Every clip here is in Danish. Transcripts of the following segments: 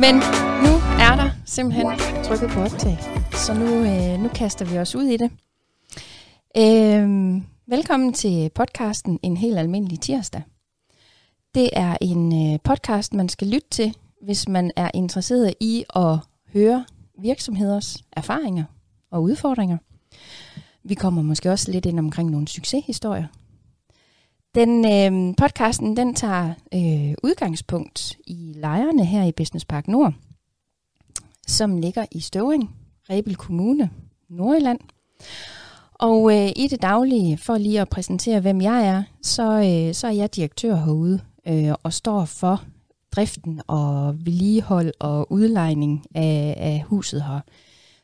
Men nu er der simpelthen trykket på optag, så nu, øh, nu kaster vi os ud i det. Øh, velkommen til podcasten En helt almindelig tirsdag. Det er en øh, podcast, man skal lytte til, hvis man er interesseret i at høre virksomheders erfaringer og udfordringer. Vi kommer måske også lidt ind omkring nogle succeshistorier. Den øh, podcasten den tager øh, udgangspunkt i lejrene her i Business Park Nord, som ligger i Støvring, Rebel Kommune, Nordjylland. Og øh, i det daglige, for lige at præsentere, hvem jeg er, så, øh, så er jeg direktør herude øh, og står for driften og vedligehold og udlejning af, af huset her,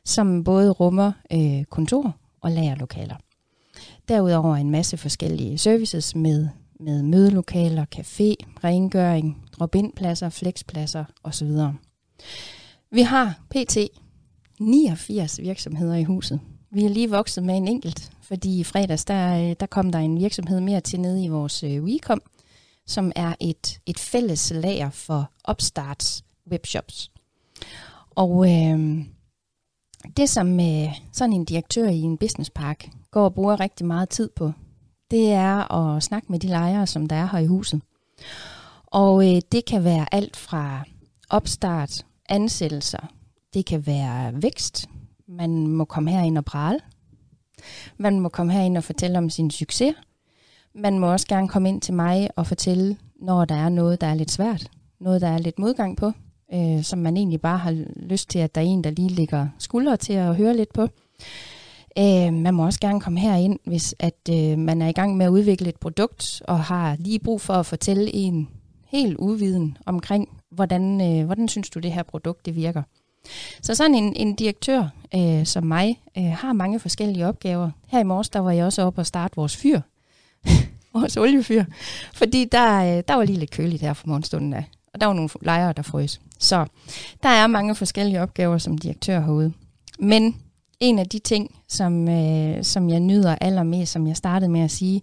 som både rummer øh, kontor og lagerlokaler. Derudover en masse forskellige services med, med mødelokaler, café, rengøring, drop-in-pladser, flexpladser osv. Vi har pt. 89 virksomheder i huset. Vi er lige vokset med en enkelt, fordi i fredags der, øh, der kom der en virksomhed mere til nede i vores øh, WeCom, som er et, et fælles lager for opstarts webshops. Og øh, det, som øh, sådan en direktør i en businesspark går og bruger rigtig meget tid på, det er at snakke med de lejere, som der er her i huset. Og øh, det kan være alt fra opstart, ansættelser, det kan være vækst, man må komme herind og prale, man må komme herind og fortælle om sin succes, man må også gerne komme ind til mig og fortælle, når der er noget, der er lidt svært, noget, der er lidt modgang på, øh, som man egentlig bare har lyst til, at der er en, der lige ligger skuldre til at høre lidt på. Øh, man må også gerne komme herind, hvis at øh, man er i gang med at udvikle et produkt, og har lige brug for at fortælle en helt uviden omkring, hvordan, øh, hvordan synes du, det her produkt det virker. Så sådan en, en direktør øh, som mig øh, har mange forskellige opgaver. Her i morges, der var jeg også oppe og starte vores fyr, vores oliefyr, fordi der, øh, der var lige lidt køligt her for morgenstunden af og der var nogle lejere, der frøs. Så der er mange forskellige opgaver som direktør herude. Men en af de ting, som, øh, som jeg nyder allermest, som jeg startede med at sige,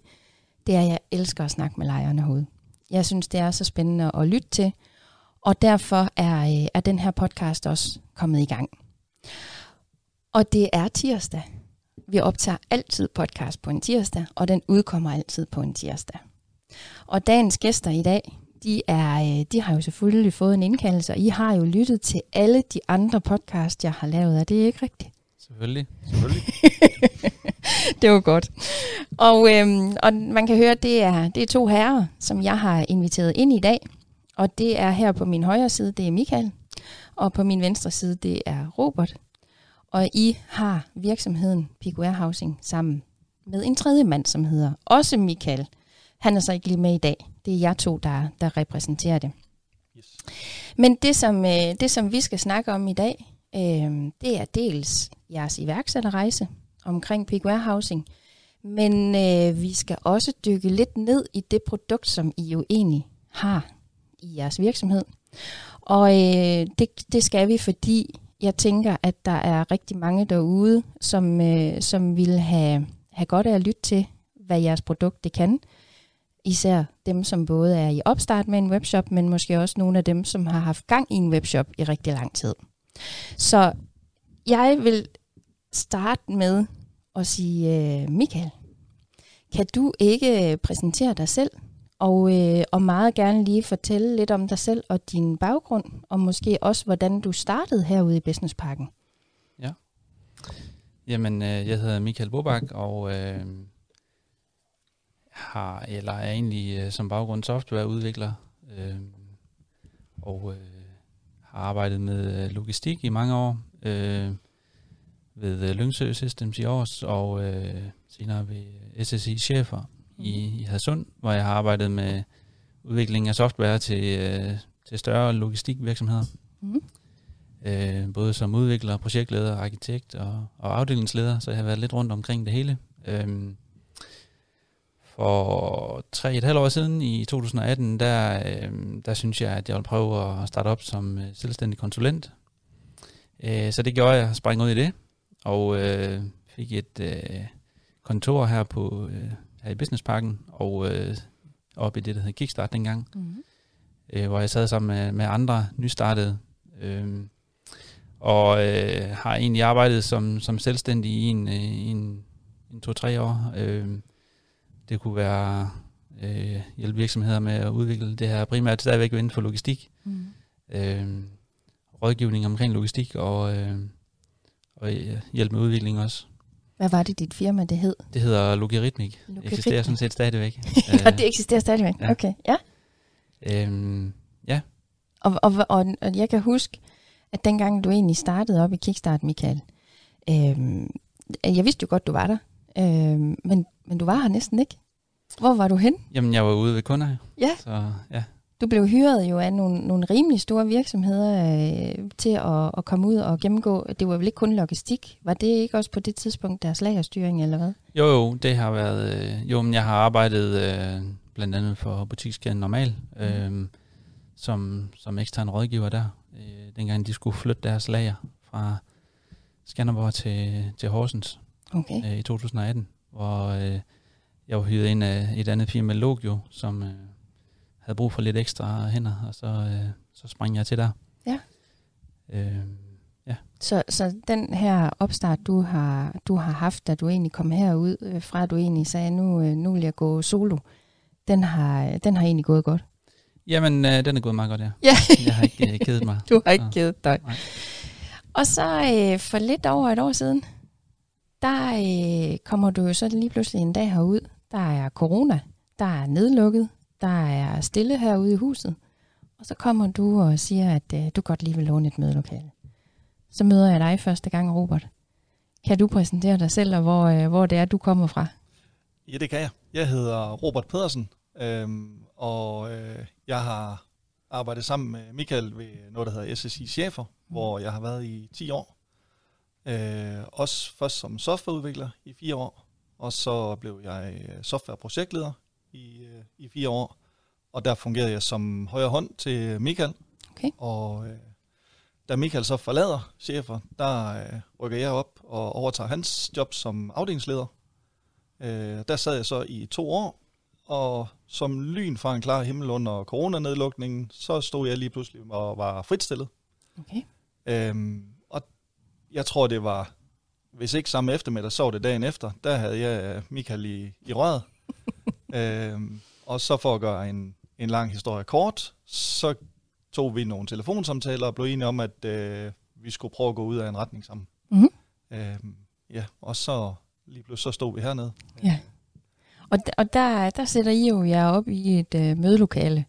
det er, at jeg elsker at snakke med lejerne herude. Jeg synes, det er så spændende at lytte til, og derfor er, øh, er den her podcast også kommet i gang. Og det er tirsdag. Vi optager altid podcast på en tirsdag, og den udkommer altid på en tirsdag. Og dagens gæster i dag, de, er, øh, de har jo selvfølgelig fået en indkaldelse, og I har jo lyttet til alle de andre podcasts, jeg har lavet. Er det ikke rigtigt? Selvfølgelig. Selvfølgelig. det var godt. Og, øhm, og man kan høre, det er, det er to herrer, som jeg har inviteret ind i dag. Og det er her på min højre side, det er Michael. Og på min venstre side, det er Robert. Og I har virksomheden Pico Housing sammen med en tredje mand, som hedder også Michael. Han er så ikke lige med i dag. Det er jer to, der, der repræsenterer det. Yes. Men det som, øh, det, som vi skal snakke om i dag, øh, det er dels jeres iværksætterrejse omkring Peak Warehousing, men øh, vi skal også dykke lidt ned i det produkt, som I jo egentlig har i jeres virksomhed. Og øh, det, det skal vi, fordi jeg tænker, at der er rigtig mange derude, som, øh, som vil have, have godt af at lytte til, hvad jeres produkt det kan især dem, som både er i opstart med en webshop, men måske også nogle af dem, som har haft gang i en webshop i rigtig lang tid. Så jeg vil starte med at sige, øh, Michael, kan du ikke øh, præsentere dig selv, og, øh, og meget gerne lige fortælle lidt om dig selv og din baggrund, og måske også, hvordan du startede herude i Businessparken? Ja. Jamen, øh, jeg hedder Michael Bobak, og øh, har, eller er egentlig øh, som baggrund softwareudvikler, øh, og øh, har arbejdet med øh, logistik i mange år, øh, ved øh, Lyngsø Systems i Års, og øh, senere ved SSI Chefer i, mhm. i Hadsund, hvor jeg har arbejdet med udvikling af software til, øh, til større logistikvirksomheder. Mm. Øh, både som udvikler, projektleder, arkitekt og, og afdelingsleder, så jeg har været lidt rundt omkring det hele. Øh, for tre et halvt år siden, i 2018, der, øh, der synes jeg, at jeg vil prøve at starte op som øh, selvstændig konsulent. Øh, så det gjorde jeg, sprang ud i det, og øh, fik et øh, kontor her på øh, her i Businessparken, og øh, op i det, der hed Kickstart dengang, mm-hmm. øh, hvor jeg sad sammen med, med andre nystartede Øhm, og øh, har egentlig arbejdet som, som selvstændig i en, øh, en, en to-tre år. Øhm, det kunne være øh, hjælpe virksomheder med at udvikle det her primært stadigvæk inden for logistik. Mm. Øhm, rådgivning omkring logistik og, øh, og øh, hjælp med udvikling også. Hvad var det, dit firma det hed? Det hedder Logaritmik. Logaritmik. Eksisterer sådan set stadigvæk. og det eksisterer stadigvæk? Ja. Okay, ja. Øhm, ja. Og, og, og, og jeg kan huske, at dengang du egentlig startede op i Kickstart, Michael, øhm, jeg vidste jo godt, du var der, øhm, men, men du var her næsten ikke. Hvor var du hen? Jamen, jeg var ude ved kunder. Ja. Så, ja. Du blev hyret jo af nogle, nogle rimelig store virksomheder øh, til at, at komme ud og gennemgå. Det var vel ikke kun logistik? Var det ikke også på det tidspunkt deres lagerstyring, eller hvad? Jo, jo, det har været... Øh, jo, men jeg har arbejdet øh, blandt andet for butikskæden Normal, øh, som, som ekstern rådgiver der, øh, dengang de skulle flytte deres lager fra Skanderborg til, til Horsens Okay. øh, i 2018, hvor øh, jeg var hyret ind af et andet firma, Logio, som øh, havde brug for lidt ekstra hænder, og så, øh, så sprang jeg til der. Ja. Øh, Så, så den her opstart, du har, du har haft, da du egentlig kom herud, øh, fra at du egentlig sagde, nu, øh, nu vil jeg gå solo, den har, den har egentlig gået godt. jamen, øh, den er gået meget godt, ja. Ja. Jeg har ikke øh, kedet mig. Du har ikke Så, givet dig. nej. Og så øh, for lidt over et år siden, der øh, kommer du jo så lige pludselig en dag herud. Der er corona, der er nedlukket, der er stille herude i huset. Og så kommer du og siger, at øh, du godt lige vil låne et mødelokale. Så møder jeg dig første gang, Robert. Kan du præsentere dig selv, og hvor, øh, hvor det er, du kommer fra? Ja, det kan jeg. Jeg hedder Robert Pedersen, øhm, og øh, jeg har arbejdet sammen med Michael ved noget, der hedder SSI Chefer, hvor jeg har været i 10 år. Øh, også først som softwareudvikler i 4 år, og så blev jeg øh, softwareprojektleder i, øh, i 4 år, og der fungerede jeg som højre hånd til Michael. Okay. Og øh, da Michael så forlader chefer, der øh, rykker jeg op og overtager hans job som afdelingsleder. Øh, der sad jeg så i to år, og som lyn fra en klar himmel under coronanedlukningen, så stod jeg lige pludselig og var fritstillet. Okay. Øhm, jeg tror, det var, hvis ikke samme eftermiddag, så var det dagen efter, der havde jeg øh, Michael i, i røret. øhm, og så for at gøre en, en lang historie kort, så tog vi nogle telefonsamtaler og blev enige om, at øh, vi skulle prøve at gå ud af en retning sammen. Mhm. Øhm, ja, og så lige pludselig så stod vi hernede. Ja. Og, og der, der sætter I jo jer op i et øh, mødelokale,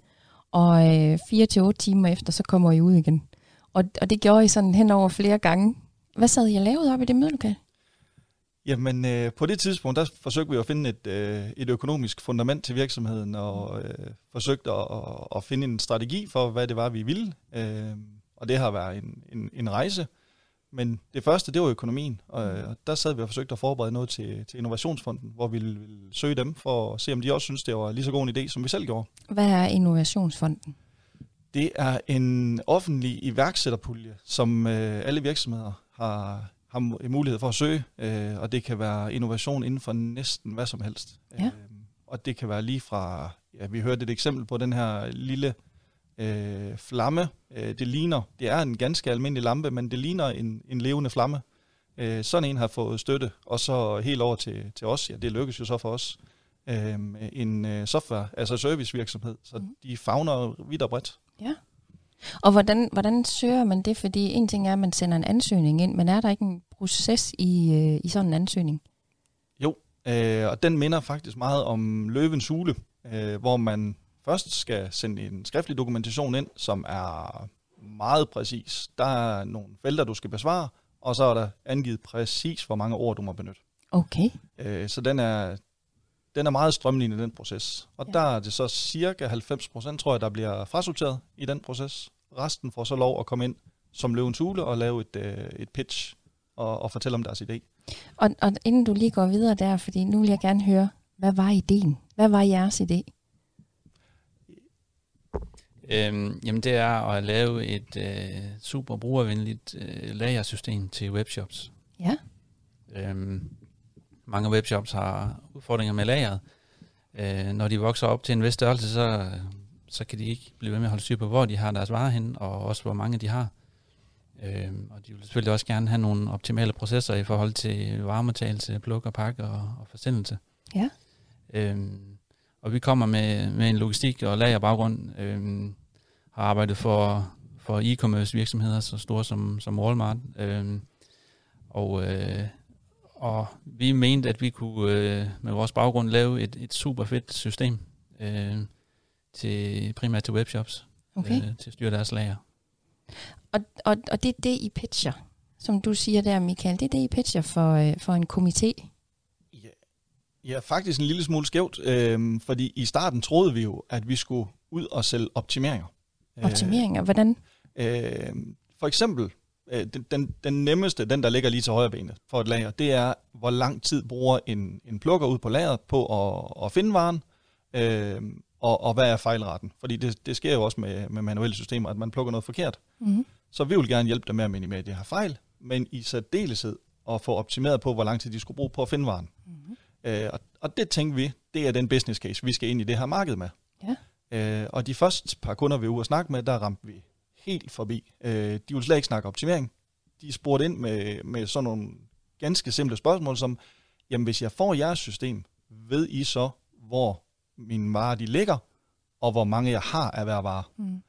og øh, fire til otte timer efter, så kommer I ud igen. Og, og det gjorde I sådan hen over flere gange. Hvad sad I og lavede op i det mødelokale? Jamen, øh, på det tidspunkt, der forsøgte vi at finde et, øh, et økonomisk fundament til virksomheden, og øh, forsøgte at, at, at finde en strategi for, hvad det var, vi ville. Øh, og det har været en, en, en rejse. Men det første, det var økonomien, og øh, der sad vi og forsøgte at forberede noget til, til Innovationsfonden, hvor vi ville, ville søge dem for at se, om de også synes, det var lige så god en idé, som vi selv gjorde. Hvad er Innovationsfonden? Det er en offentlig iværksætterpulje, som øh, alle virksomheder har, har mu- mulighed for at søge, øh, og det kan være innovation inden for næsten hvad som helst. Ja. Øh, og det kan være lige fra, ja, vi hørte et eksempel på den her lille øh, flamme. Øh, det ligner, det er en ganske almindelig lampe, men det ligner en, en levende flamme. Øh, sådan en har fået støtte, og så helt over til, til os, ja det lykkes jo så for os, øh, en øh, software, altså servicevirksomhed, så Mhm. de fagner vidt og bredt. Og hvordan, hvordan søger man det? Fordi en ting er, at man sender en ansøgning ind, men er der ikke en proces i, øh, i sådan en ansøgning? Jo, øh, og den minder faktisk meget om løvens hule, øh, hvor man først skal sende en skriftlig dokumentation ind, som er meget præcis. Der er nogle felter, du skal besvare, og så er der angivet præcis, hvor mange ord du må benytte. Okay. Øh, så den er, den er meget strømlignet, den proces. Og Ja. der er det så cirka 90 procent, tror jeg, der bliver frasorteret i den proces. Resten får så lov at komme ind som løvens hule og lave et, øh, et pitch og, og fortælle om deres idé. Og, og inden du lige går videre der, fordi nu vil jeg gerne høre, hvad var ideen? Hvad var jeres idé? Øhm, jamen det er at lave et øh, super brugervenligt øh, lagersystem til webshops. Ja. Øhm, mange webshops har udfordringer med lageret. Øh, når de vokser op til en vis størrelse, så, så kan de ikke blive ved med at holde styr på, hvor de har deres varer hen, og også hvor mange de har. Øh, og de vil selvfølgelig også gerne have nogle optimale processer i forhold til varmetagelse, pluk og pakke og, og forsendelse. Ja. Øh, og vi kommer med, med en logistik- og lagerbaggrund, øh, har arbejdet for, for e-commerce virksomheder, så store som, som Walmart. Øh, og, øh, og vi mente, at vi kunne øh, med vores baggrund lave et, et super fedt system øh, til primært til webshops, Okay. øh, til at styre deres lager. Og, og, og det er det, I pitcher, som du siger der, Michael. Det er det, I pitcher for, øh, for en komité. Ja, ja, faktisk en lille smule skævt, øh, fordi i starten troede vi jo, at vi skulle ud og sælge optimeringer. Optimeringer, hvordan? Øh, for eksempel, øh, den, den, den nemmeste, den der ligger lige til højre benet for et lager, det er, hvor lang tid bruger en, en plukker ud på lageret på at, at finde varen, øh, og, og hvad er fejlretten? Fordi det, det sker jo også med, med manuelle systemer, at man plukker noget forkert. Mm-hmm. Så vi vil gerne hjælpe dem med at minimere de her fejl, men i særdeleshed at få optimeret på, hvor lang tid de skulle bruge på at finde varen. Mm-hmm. Øh, og, og det tænkte vi, det er den business case, vi skal ind i det her marked med. Ja. Øh, og de første par kunder, vi var ude at snakke med, der ramte vi helt forbi. Øh, de ville slet ikke snakke optimering. De spurgte ind med, med sådan nogle ganske simple spørgsmål, som, jamen hvis jeg får jeres system, ved I så, hvor mine varer de ligger, og hvor mange jeg har af hver vare? Mm.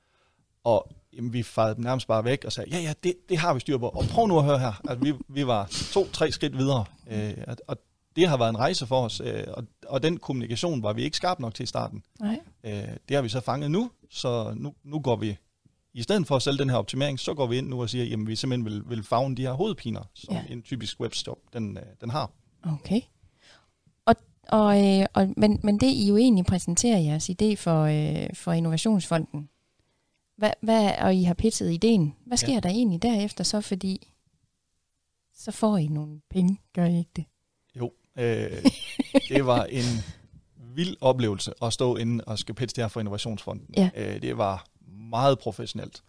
Og jamen, vi fejrede dem nærmest bare væk og sagde, ja, ja, det, det har vi styr på. Og prøv nu at høre her. Altså, vi, vi var to-tre skridt videre. Øh, og- det har været en rejse for os. Øh, og, og den kommunikation var vi ikke skarpe nok til i starten. Nej. Øh, det har vi så fanget nu, så nu, nu går vi, i stedet for at sælge den her optimering, så går vi ind nu og siger, jamen vi simpelthen vil, vil fagne de her hovedpiner, som Ja. en typisk webstop, den, øh, den har. Okay. Og, øh, og, men, men det I jo egentlig præsenterer jeres idé for, øh, for Innovationsfonden, hvad, hvad, og I har pitchet ideen, hvad sker ja. der egentlig derefter så, fordi så får I nogle penge, gør I ikke det? Jo, øh, det var en vild oplevelse at stå inde og skal pitche det her for Innovationsfonden. Ja. Øh, det var meget professionelt.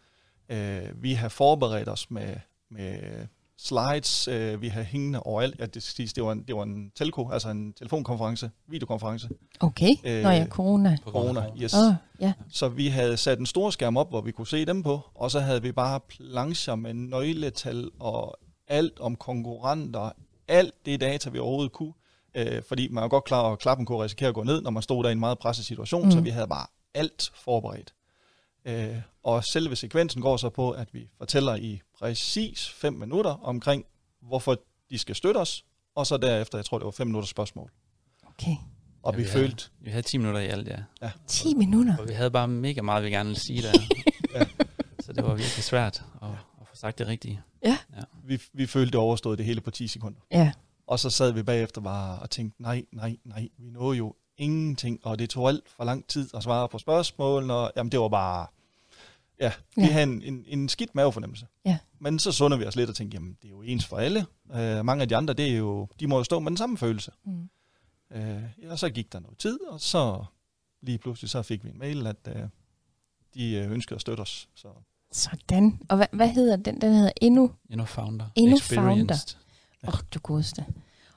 Øh, vi har forberedt os med, med slides, øh, vi har hængende overalt. Ja, det, skal siges, det, var en, det var en telco, altså en telefonkonference, videokonference, Okay, Øh, øh, Nå ja, corona. Corona. Yes. Oh, ja. Så vi havde sat en stor skærm op, hvor vi kunne se dem på, og så havde vi bare plancher med nøgletal og alt om konkurrenter, alt det data, vi overhovedet kunne. Øh, fordi man er godt klar over, at klappen kunne risikere at gå ned, når man stod der i en meget presset situation, mm. så vi havde bare alt forberedt. Øh, og selve sekvensen går så på, at vi fortæller i præcis 5 minutter omkring, hvorfor de skal støtte os, og så derefter, jeg tror det var 5 minutters spørgsmål. Okay. Og Ja, vi vi følte, Vi havde 10 minutter i alt, ja. 10 minutter. Og vi havde bare mega meget, vi gerne ville sige der. Ja. Så det var virkelig svært at, at få sagt det rigtige. vi, vi følte det overstået det hele på 10 sekunder. Ja. Og så sad vi bagefter bare og tænkte, nej, nej, nej, vi nåede jo ingenting, og det tog alt for lang tid at svare på spørgsmål, og jamen, det var bare, ja, vi Ja. havde en, en, en skidt mavefornemmelse. Ja. Men så sundede vi os lidt og tænkte, jamen, det er jo ens for alle. Uh, mange af de andre, det er jo, de må jo stå med den samme følelse. Mm. Uh, ja, så gik der noget tid, og så lige pludselig så fik vi en mail, at uh, de øh, ønskede at støtte os. Så Sådan. Og hvad, hvad hedder den? Den hedder Endnu. Endnu founder. Endnu Experienced. Åh, oh, du godeste.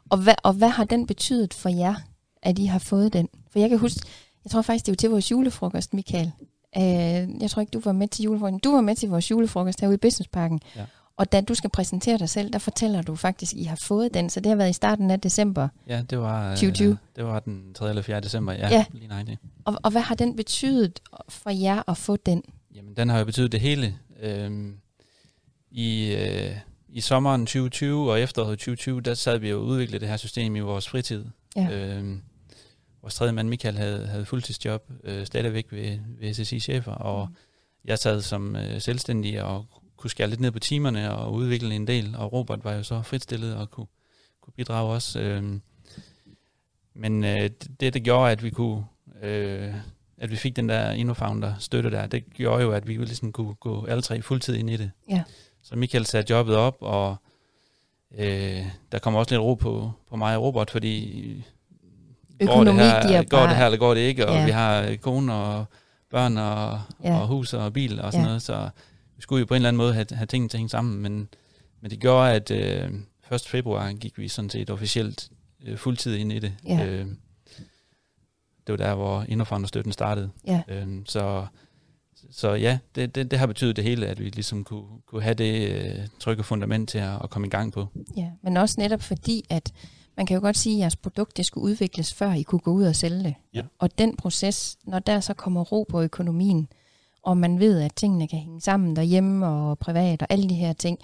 Og hvad, og hvad har den betydet for jer, at I har fået den? For jeg kan huske, jeg tror faktisk, det var til vores julefrokost, Michael. Uh, jeg tror ikke, du var med til julefrokosten. Du var med til vores julefrokost herude i Businessparken. Ja. Og da du skal præsentere dig selv, der fortæller du faktisk, at I har fået den. Så det har været i starten af december. Ja, det var, øh, 2020. det var den 3. eller 4. december. Ja, Ja. lige nøjagtigt. Og, og hvad har den betydet for jer at få den? Jamen, den har jo betydet det hele. Øhm, i, øh, I sommeren 2020 og efteråret 2020, der sad vi og udviklede det her system i vores fritid. Ja. Øhm, vores tredje mand Michael havde, havde fuldtidsjob øh, stadigvæk ved, ved SSI-chefer, og Mm. jeg sad som øh, selvstændig og kunne skære lidt ned på timerne og udvikle en del, og Robert var jo så fritstillet og kunne, kunne bidrage også. Øhm, men øh, det, det gjorde, at vi kunne... Øh, at vi fik den der InnoFounder støtte der, det gjorde jo, at vi ligesom kunne gå alle tre fuldtid ind i det. Ja. Så Michael satte jobbet op, og øh, der kom også lidt ro på, på mig og Robert, fordi går det, Økonomi her, giver går det her, eller går det ikke, og Ja. vi har øh, kone og børn og, Ja. og hus og bil og sådan Ja. noget, så vi skulle jo på en eller anden måde have, have tingene til at hænge sammen, men, men det gjorde, at øh, 1. februar gik vi sådan set officielt øh, fuldtid ind i det. Ja. Øh, det var der, hvor InnoFounder-støtten startede. Ja. Øhm, så, så ja, det, det, det har betydet det hele, at vi ligesom kunne, kunne have det øh, trygge fundament til at, at komme i gang på. Ja, men også netop fordi, at man kan jo godt sige, at jeres produkt det skulle udvikles, før I kunne gå ud og sælge det. Ja. Og den proces, når der så kommer ro på økonomien, og man ved, at tingene kan hænge sammen derhjemme og privat og alle de her ting,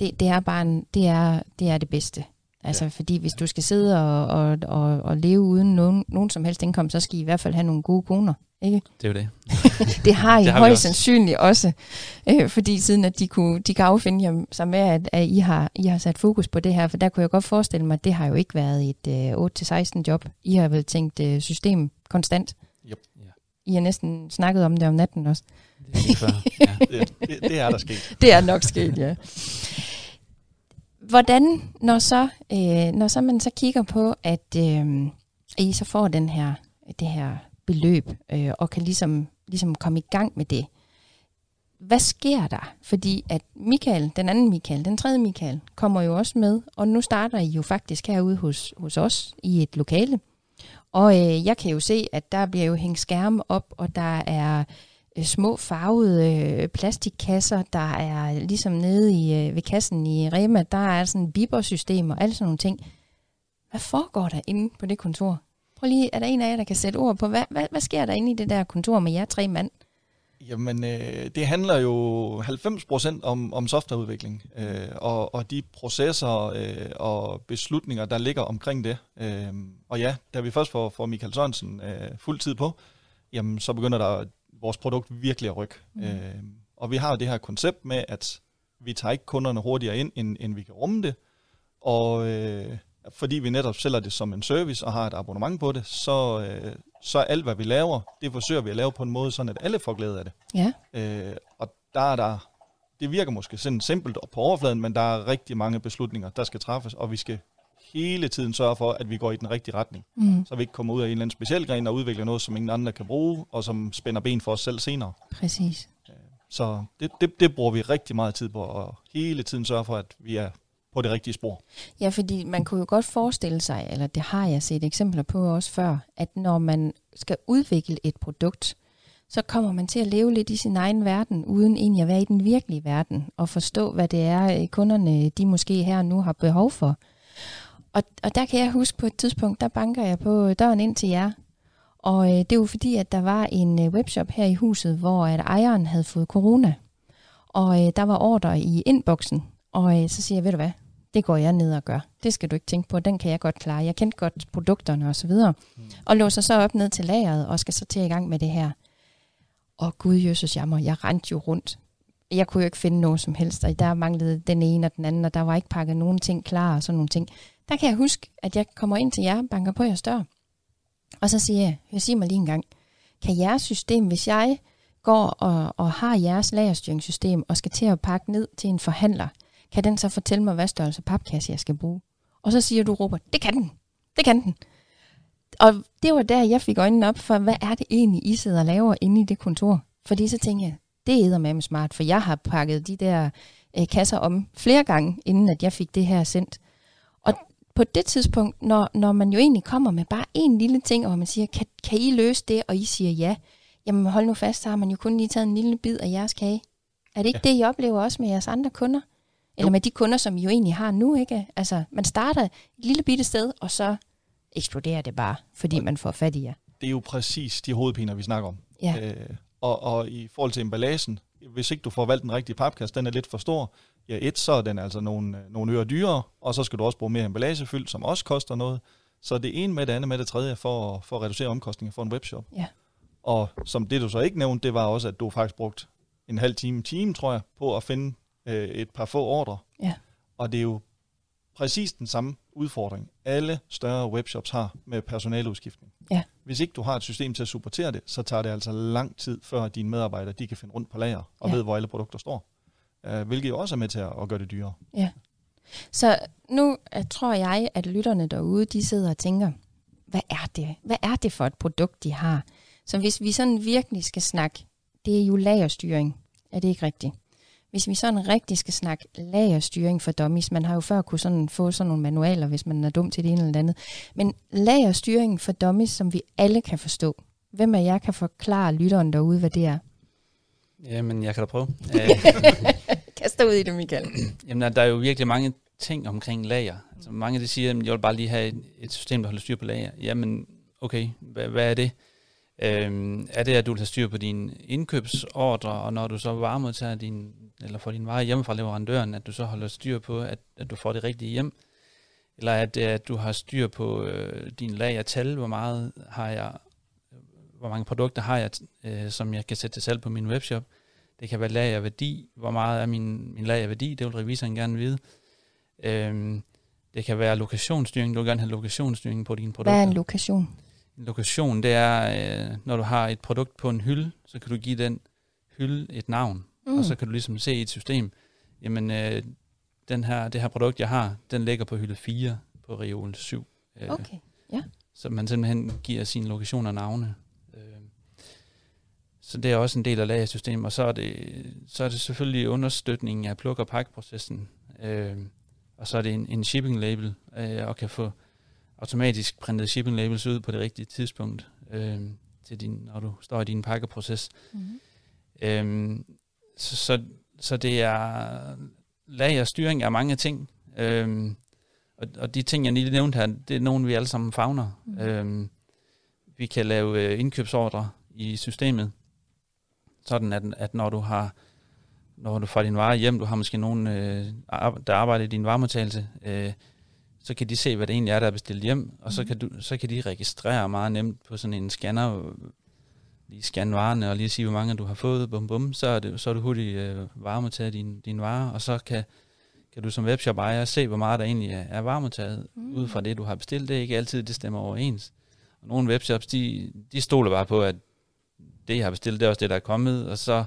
det, det er bare en, det, er, det er det bedste. Altså, ja. fordi hvis du skal sidde og, og, og, og leve uden nogen, nogen som helst indkomst, så skal I i hvert fald have nogle gode koner, ikke? Det er jo det. det har I Det har højst også. sandsynligt også, øh, fordi siden at de, kunne, de kan affinde jer sig med, at, at I, har, I har sat fokus på det her, for der kunne jeg godt forestille mig, at det har jo ikke været et øh, 8-16 job. I har vel tænkt øh, system konstant. Yep. Ja. I har næsten snakket om det om natten også. Det er. Ja. Det, det, det er der sket. Det er nok sket, ja. Hvordan, når så, øh, når så man så kigger på, at øh, I så får den her, det her beløb, øh, og kan ligesom, ligesom komme i gang med det, hvad sker der? Fordi at Michael, den anden Michael, den tredje Michael, kommer jo også med, og nu starter I jo faktisk herude hos, hos os i et lokale. Og øh, jeg kan jo se, at der bliver jo hængt skærme op, og der er øh, små farvede øh, plastikkasser, der er ligesom nede i, øh, ved kassen i Rema, der er sådan et bibersystem og alle sådan nogle ting. Hvad foregår der inde på det kontor? Prøv lige, er der en af jer, der kan sætte ord på, hvad, hvad, hvad sker der inde i det der kontor med jer tre mand? Jamen, øh, det handler jo 90% om, om softwareudvikling, øh, og, og de processer øh, og beslutninger, der ligger omkring det. Øh, og ja, da vi først får, får Michael Sørensen øh, fuld tid på, jamen, så begynder der vores produkt virkelig at rykke. Mm. Øh, og vi har jo det her koncept med, at vi tager ikke kunderne hurtigere ind, end, end vi kan rumme det. Og øh, fordi vi netop sælger det som en service og har et abonnement på det, så, øh, så alt, hvad vi laver, det forsøger vi at lave på en måde, sådan at alle får glæde af det. Ja, Øh, og der er der, det virker måske sådan simpelt på overfladen, men der er rigtig mange beslutninger, der skal træffes, og vi skal hele tiden sørge for, at vi går i den rigtige retning. mm, Så vi ikke kommer ud af en eller anden speciel gren og udvikler noget, som ingen andre kan bruge, og som spænder ben for os selv senere. præcis. Så det, det, det bruger vi rigtig meget tid på, og hele tiden sørge for, at vi er på det rigtige spor. Ja, fordi man kunne jo godt forestille sig, eller det har jeg set eksempler på også før, at når man skal udvikle et produkt, så kommer man til at leve lidt i sin egen verden, uden egentlig at være i den virkelige verden, og forstå, hvad det er, øh, kunderne de måske her og nu har behov for. Og, og der kan jeg huske på et tidspunkt, der banker jeg på døren ind til jer, og øh, det er jo fordi, at der var en øh, webshop her i huset, hvor at ejeren havde fået corona, og øh, der var ordre i inboxen, og øh, så siger jeg, ved du hvad, det går jeg ned og gør. Det skal du ikke tænke på, den kan jeg godt klare. Jeg kendte godt produkterne og så videre. Mm. Og låser så op ned til lageret og skal så til i gang med det her. Og gud jøsses jammer, jeg rendte jo rundt. Jeg kunne jo ikke finde noget som helst, og der manglede den ene og den anden, og der var ikke pakket nogen ting klar og sådan nogle ting. Der kan jeg huske, at jeg kommer ind til jer, banker på jeres dør, og så siger jeg, hør sig mig lige en gang, kan jeres system, hvis jeg går og, og har jeres lagerstyringssystem og skal til at pakke ned til en forhandler, kan den så fortælle mig, hvad størrelse papkasse jeg skal bruge? Og så siger du, Robert, det kan den. Det kan den. Og det var der, jeg fik øjnene op for, hvad er det egentlig, I sidder og laver inde i det kontor? Fordi så tænker jeg, det er med smart, for jeg har pakket de der øh, kasser om flere gange, inden at jeg fik det her sendt. Og på det tidspunkt, når, når man jo egentlig kommer med bare en lille ting, og hvor man siger, kan, kan I løse det? Og I siger ja. Jamen hold nu fast, så har man jo kun lige taget en lille bid af jeres kage. Er det ikke ja. det, I oplever også med jeres andre kunder? Eller Jo. med de kunder, som I jo egentlig har nu, ikke? Altså, man starter et lille bitte sted, og så eksploderer det bare, fordi man får fat i jer. Det er jo præcis de hovedpiner, vi snakker om. Ja, Øh, og, og i forhold til emballagen, hvis ikke du får valgt den rigtige papkasse, den er lidt for stor, ja et, så er den altså nogle, øh, nogle øre dyrere, og så skal du også bruge mere emballagefyld, som også koster noget. Så det ene med det andet med det tredje, for, for at reducere omkostninger for en webshop. Ja. Og som det du så ikke nævnte, det var også, at du faktisk brugt en halv time, time tror jeg, på at finde øh, et par få ordre. Ja. Og det er jo præcis den samme udfordring, alle større webshops har med personaleudskiftning. Ja. Hvis ikke du har et system til at supportere det, så tager det altså lang tid, før dine medarbejdere de kan finde rundt på lager og Ja. ved, hvor alle produkter står. Uh, hvilket jo også er med til at, gøre det dyrere. Så nu uh, tror jeg, at lytterne derude, de sidder og tænker, hvad er det? Hvad er det for et produkt, de har? Så hvis vi sådan virkelig skal snakke, det er jo lagerstyring. Er det ikke rigtigt? Hvis vi sådan rigtig skal snakke lagerstyring for dummies, man har jo før kunne sådan få sådan nogle manualer, hvis man er dum til det ene eller det andet. Men lagerstyring for dummies, som vi alle kan forstå. Hvem af jer kan forklare lytteren derude, hvad det er? Jamen, jeg kan da prøve. Kast dig ud i det, Michael. Jamen, der er jo virkelig mange ting omkring lager. Altså, mange de siger, at jeg vil bare lige have et, et system, der holder styr på lager. Jamen, okay, hvad, hvad er det? Øhm, er det, at du vil have styr på dine indkøbsordre, og når du så varemodtager din, eller får din vare hjemme fra leverandøren, at du så holder styr på, at, at du får det rigtige hjem? Eller at, at du har styr på øh, din lagertal, hvor meget har jeg, hvor mange produkter har jeg, øh, som jeg kan sætte til salg på min webshop? Det kan være lagerværdi. Hvor meget er min, min lagerværdi? Det vil revisoren gerne vide. Øhm, det kan være lokationsstyring. Du vil gerne have lokationsstyring på dine produkter. Hvad er en lokation? En lokation, det er, øh, når du har et produkt på en hylde, så kan du give den hylde et navn. Mm. Og så kan du ligesom se i et system, jamen øh, den her, det her produkt, jeg har, den ligger på hylde 4 på reol 7. Øh, okay, ja. Så man simpelthen giver sine lokationer navne. Øh, så det er også en del af lagersystemet. Og så er det, så er det selvfølgelig understøtning af pluk- og pakkeprocessen. Øh, og så er det en, en shipping label, øh, og kan få automatisk printet shipping labels ud på det rigtige tidspunkt, øh, til din, når du står i din pakkeproces. Mm-hmm. Øh, så, så, så det er lagerstyring af mange ting. Øh, og, og de ting, jeg lige nævnte her, det er nogle, vi alle sammen fagner. Mm. Øh, vi kan lave øh, indkøbsordre i systemet, sådan at, at når du har når du får din vare hjem, du har måske nogen, øh, der arbejder i din varemodtagelse, øh, så kan de se, hvad det egentlig er, der er bestilt hjem, og så, mm. kan du, så kan de registrere meget nemt på sådan en scanner, lige scanne varerne og lige sige, hvor mange du har fået, bum bum, så er, det, så er du hurtigt øh, varemodtaget din, din vare, og så kan, kan du som webshop ejer se, hvor meget der egentlig er, er varemodtaget, mm. ud fra det, du har bestilt. Det er ikke altid, det stemmer overens. Og nogle webshops, de, de stoler bare på, at det, jeg har bestilt, det er også det, der er kommet, og så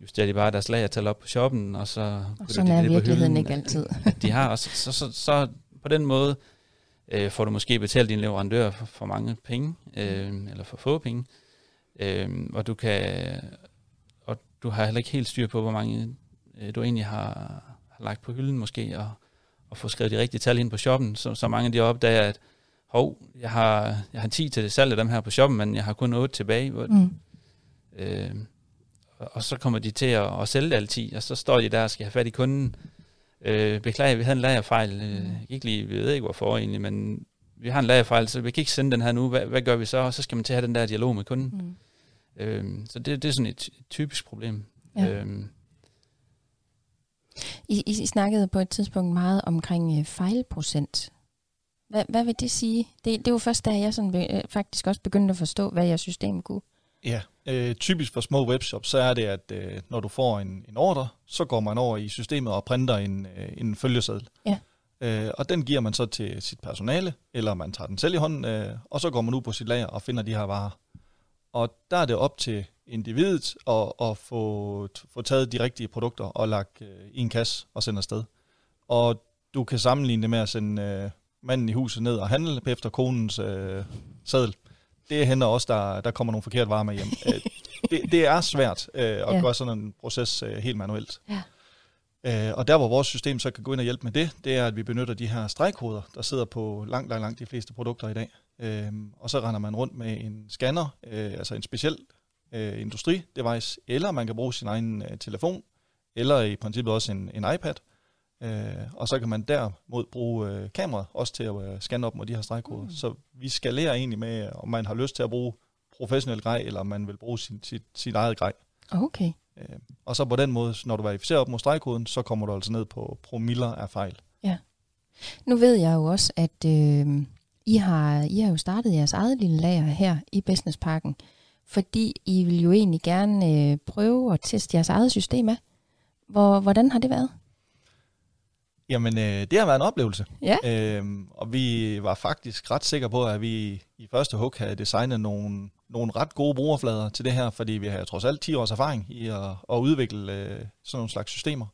justerer de bare deres lagertal op på shoppen, og så... Og sådan de er det virkeligheden ikke altid. de har, og så, så, så, så på den måde øh, får du måske betalt din leverandør for, for mange penge, øh, eller for få penge, øh, og du kan og du har heller ikke helt styr på, hvor mange øh, du egentlig har, har lagt på hylden måske, og, og få skrevet de rigtige tal ind på shoppen, så, så mange de opdager, at hov, jeg har, jeg har 10 til det salg af dem her på shoppen, men jeg har kun 8 tilbage. Hvor, mm. øh, og så kommer de til at, at sælge alt 10, og så står de der og skal have fat i kunden. Øh, beklager, vi havde en lagerfejl. Øh, ikke lige, vi ved ikke hvorfor egentlig, men vi har en lagerfejl, så vi kan ikke sende den her nu. Hvad, hvad gør vi så? Og så skal man til at have den der dialog med kunden. Mm. Øh, så det, det er sådan et typisk problem. Ja. Øh, I, I snakkede på et tidspunkt meget omkring øh, fejlprocent. Hvad, hvad vil det sige? Det, det var først, da jeg sådan øh, faktisk også begyndte at forstå, hvad jeres system kunne. Ja, øh, typisk for små webshops, så er det, at øh, når du får en, en ordre, så går man over i systemet og printer en, øh, en følgeseddel. Ja. Øh, og den giver man så til sit personale, eller man tager den selv i hånden, øh, og så går man ud på sit lager og finder de her varer. Og der er det op til individet at, at få, få taget de rigtige produkter og lagt øh, i en kasse og sende afsted. Og du kan sammenligne det med at sende øh, manden i huset ned og handle efter konens øh, seddel det hænder også, der, der kommer nogle forkerte varer med hjem. Øh, det, det er svært øh, at ja. gøre sådan en proces øh, helt manuelt. Ja. Øh, og der, hvor vores system så kan gå ind og hjælpe med det, det er, at vi benytter de her stregkoder, der sidder på langt, langt, langt de fleste produkter i dag. Øh, og så render man rundt med en scanner, øh, altså en speciel øh, industridevice, eller man kan bruge sin egen øh, telefon, eller i princippet også en, en iPad, Øh, og så kan man derimod bruge øh, kameraet også til at øh, scanne op mod de her stregkoder. Mm. Så vi skalerer egentlig med, om man har lyst til at bruge professionel grej, eller om man vil bruge sin, sit, sit eget grej. Okay. Øh, og så på den måde, når du verificerer op mod stregkoden, så kommer du altså ned på promiller af fejl. Ja. Nu ved jeg jo også, at øh, I, har, I har jo startet jeres eget lille lager her i Businessparken, fordi I vil jo egentlig gerne øh, prøve at teste jeres eget system af. Hvor, hvordan har det været? Jamen, øh, det har været en oplevelse. Ja. Øhm, og vi var faktisk ret sikre på, at vi i første hug havde designet nogle, nogle ret gode brugerflader til det her, fordi vi har trods alt 10 års erfaring i at, at udvikle øh, sådan nogle slags systemer.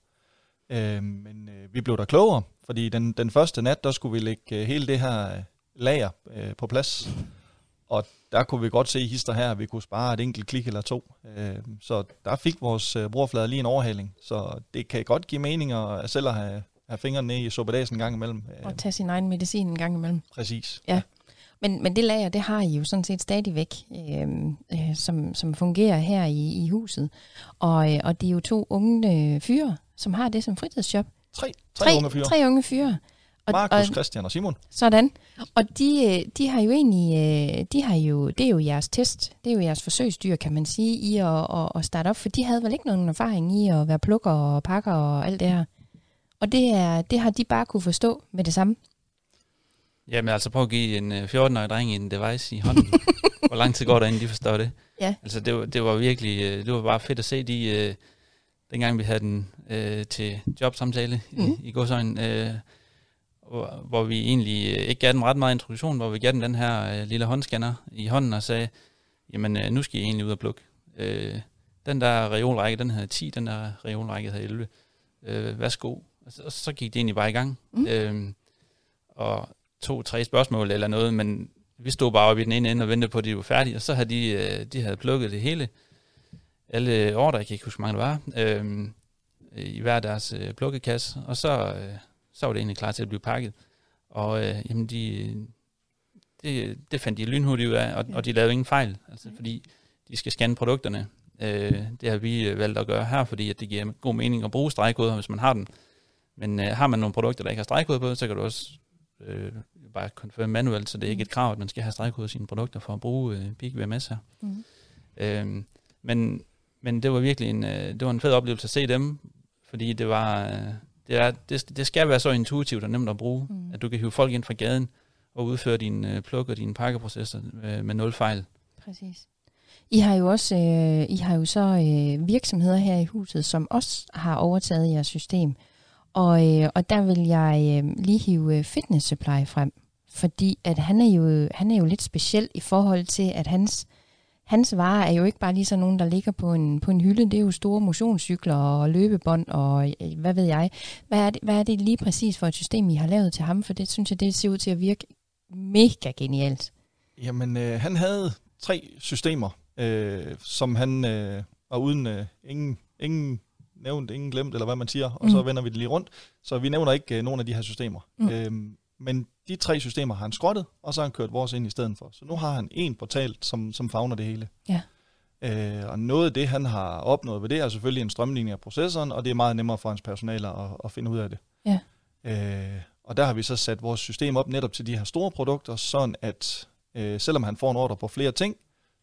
Øhm, men øh, vi blev der klogere, fordi den, den første nat, der skulle vi lægge øh, hele det her lager øh, på plads. Og der kunne vi godt se hister her, at vi kunne spare et enkelt klik eller to. Øh, så der fik vores øh, brugerflader lige en overhaling. Så det kan godt give mening at selv at have have fingrene ned i suppedasen en gang imellem. Og tage sin egen medicin en gang imellem. Præcis. Ja. Men, men det lager, det har I jo sådan set stadigvæk, øh, øh, som, som fungerer her i, i huset. Og, øh, og det er jo to unge øh, fyre, som har det som fritidsjob. Tre, tre, tre unge fyre. Tre unge fyre. Og, Markus, og, Christian og Simon. Sådan. Og de, øh, de har jo egentlig, øh, de har jo, det er jo jeres test, det er jo jeres forsøgsdyr, kan man sige, i at, at, at starte op, for de havde vel ikke nogen erfaring i at være plukker og pakker og alt det her. Og det, er, det har de bare kunne forstå med det samme. Jamen altså prøv at give en 14-årig øh, dreng en device i hånden. Hvor lang tid går der, inden de forstår det? Ja. Altså det var, det var virkelig, det var bare fedt at se de, dengang vi havde den øh, til jobsamtale mm. i, i godsøjen, øh, hvor, hvor vi egentlig øh, ikke gav dem ret meget introduktion, hvor vi gav dem den her øh, lille håndscanner i hånden og sagde, jamen øh, nu skal I egentlig ud og plukke. Øh, den der reolrække, den havde 10, den der reolrække havde 11. Øh, værsgo. Og så, og så gik det egentlig bare i gang. Mm. Øh, og to-tre spørgsmål eller noget, men vi stod bare oppe i den ene ende og ventede på, at de var færdige, og så havde de, øh, de havde plukket det hele. Alle ordre, jeg kan ikke huske, hvor mange det var, øh, i hver deres øh, plukkekasse, og så... Øh, så var det egentlig klar til at blive pakket. Og øh, jamen de, det, det fandt de lynhurtigt ud af, og, og de lavede ingen fejl, altså, fordi de skal scanne produkterne. Øh, det har vi valgt at gøre her, fordi at det giver god mening at bruge stregkoder, hvis man har den. Men øh, har man nogle produkter, der ikke har stregkoder på, så kan du også øh, bare konfirme manuelt, så det er ikke et krav, at man skal have stregkoder i sine produkter for at bruge øh, Peak VMS her. Mm. Øh, men, men det var virkelig en, øh, det var en fed oplevelse at se dem, fordi det var, øh, det, er, det, det skal være så intuitivt og nemt at bruge, mm. at du kan hive folk ind fra gaden og udføre din øh, pluk og dine pakkeprocesser øh, med nul fejl. Præcis. I har jo også øh, I har jo så øh, virksomheder her i huset, som også har overtaget jeres system. Og, øh, og der vil jeg øh, lige hive øh, Fitness Supply frem, fordi at han er jo han er jo lidt speciel i forhold til at hans hans varer er jo ikke bare lige sådan nogen, der ligger på en, på en hylde. Det er jo store motionscykler og løbebånd og øh, hvad ved jeg. Hvad er, det, hvad er det lige præcis for et system, I har lavet til ham? For det synes jeg, det ser ud til at virke mega genialt. Jamen, øh, han havde tre systemer, øh, som han øh, var uden øh, ingen, ingen nævnt, ingen glemt, eller hvad man siger, og mm. så vender vi det lige rundt. Så vi nævner ikke øh, nogen af de her systemer. Mm. Øhm, men de tre systemer har han skrottet, og så har han kørt vores ind i stedet for. Så nu har han en portal, som, som fagner det hele. Ja. Øh, og noget af det, han har opnået ved det, er selvfølgelig en strømlinje af processoren, og det er meget nemmere for hans personale at, at finde ud af det. Ja. Øh, og der har vi så sat vores system op netop til de her store produkter, sådan at øh, selvom han får en ordre på flere ting,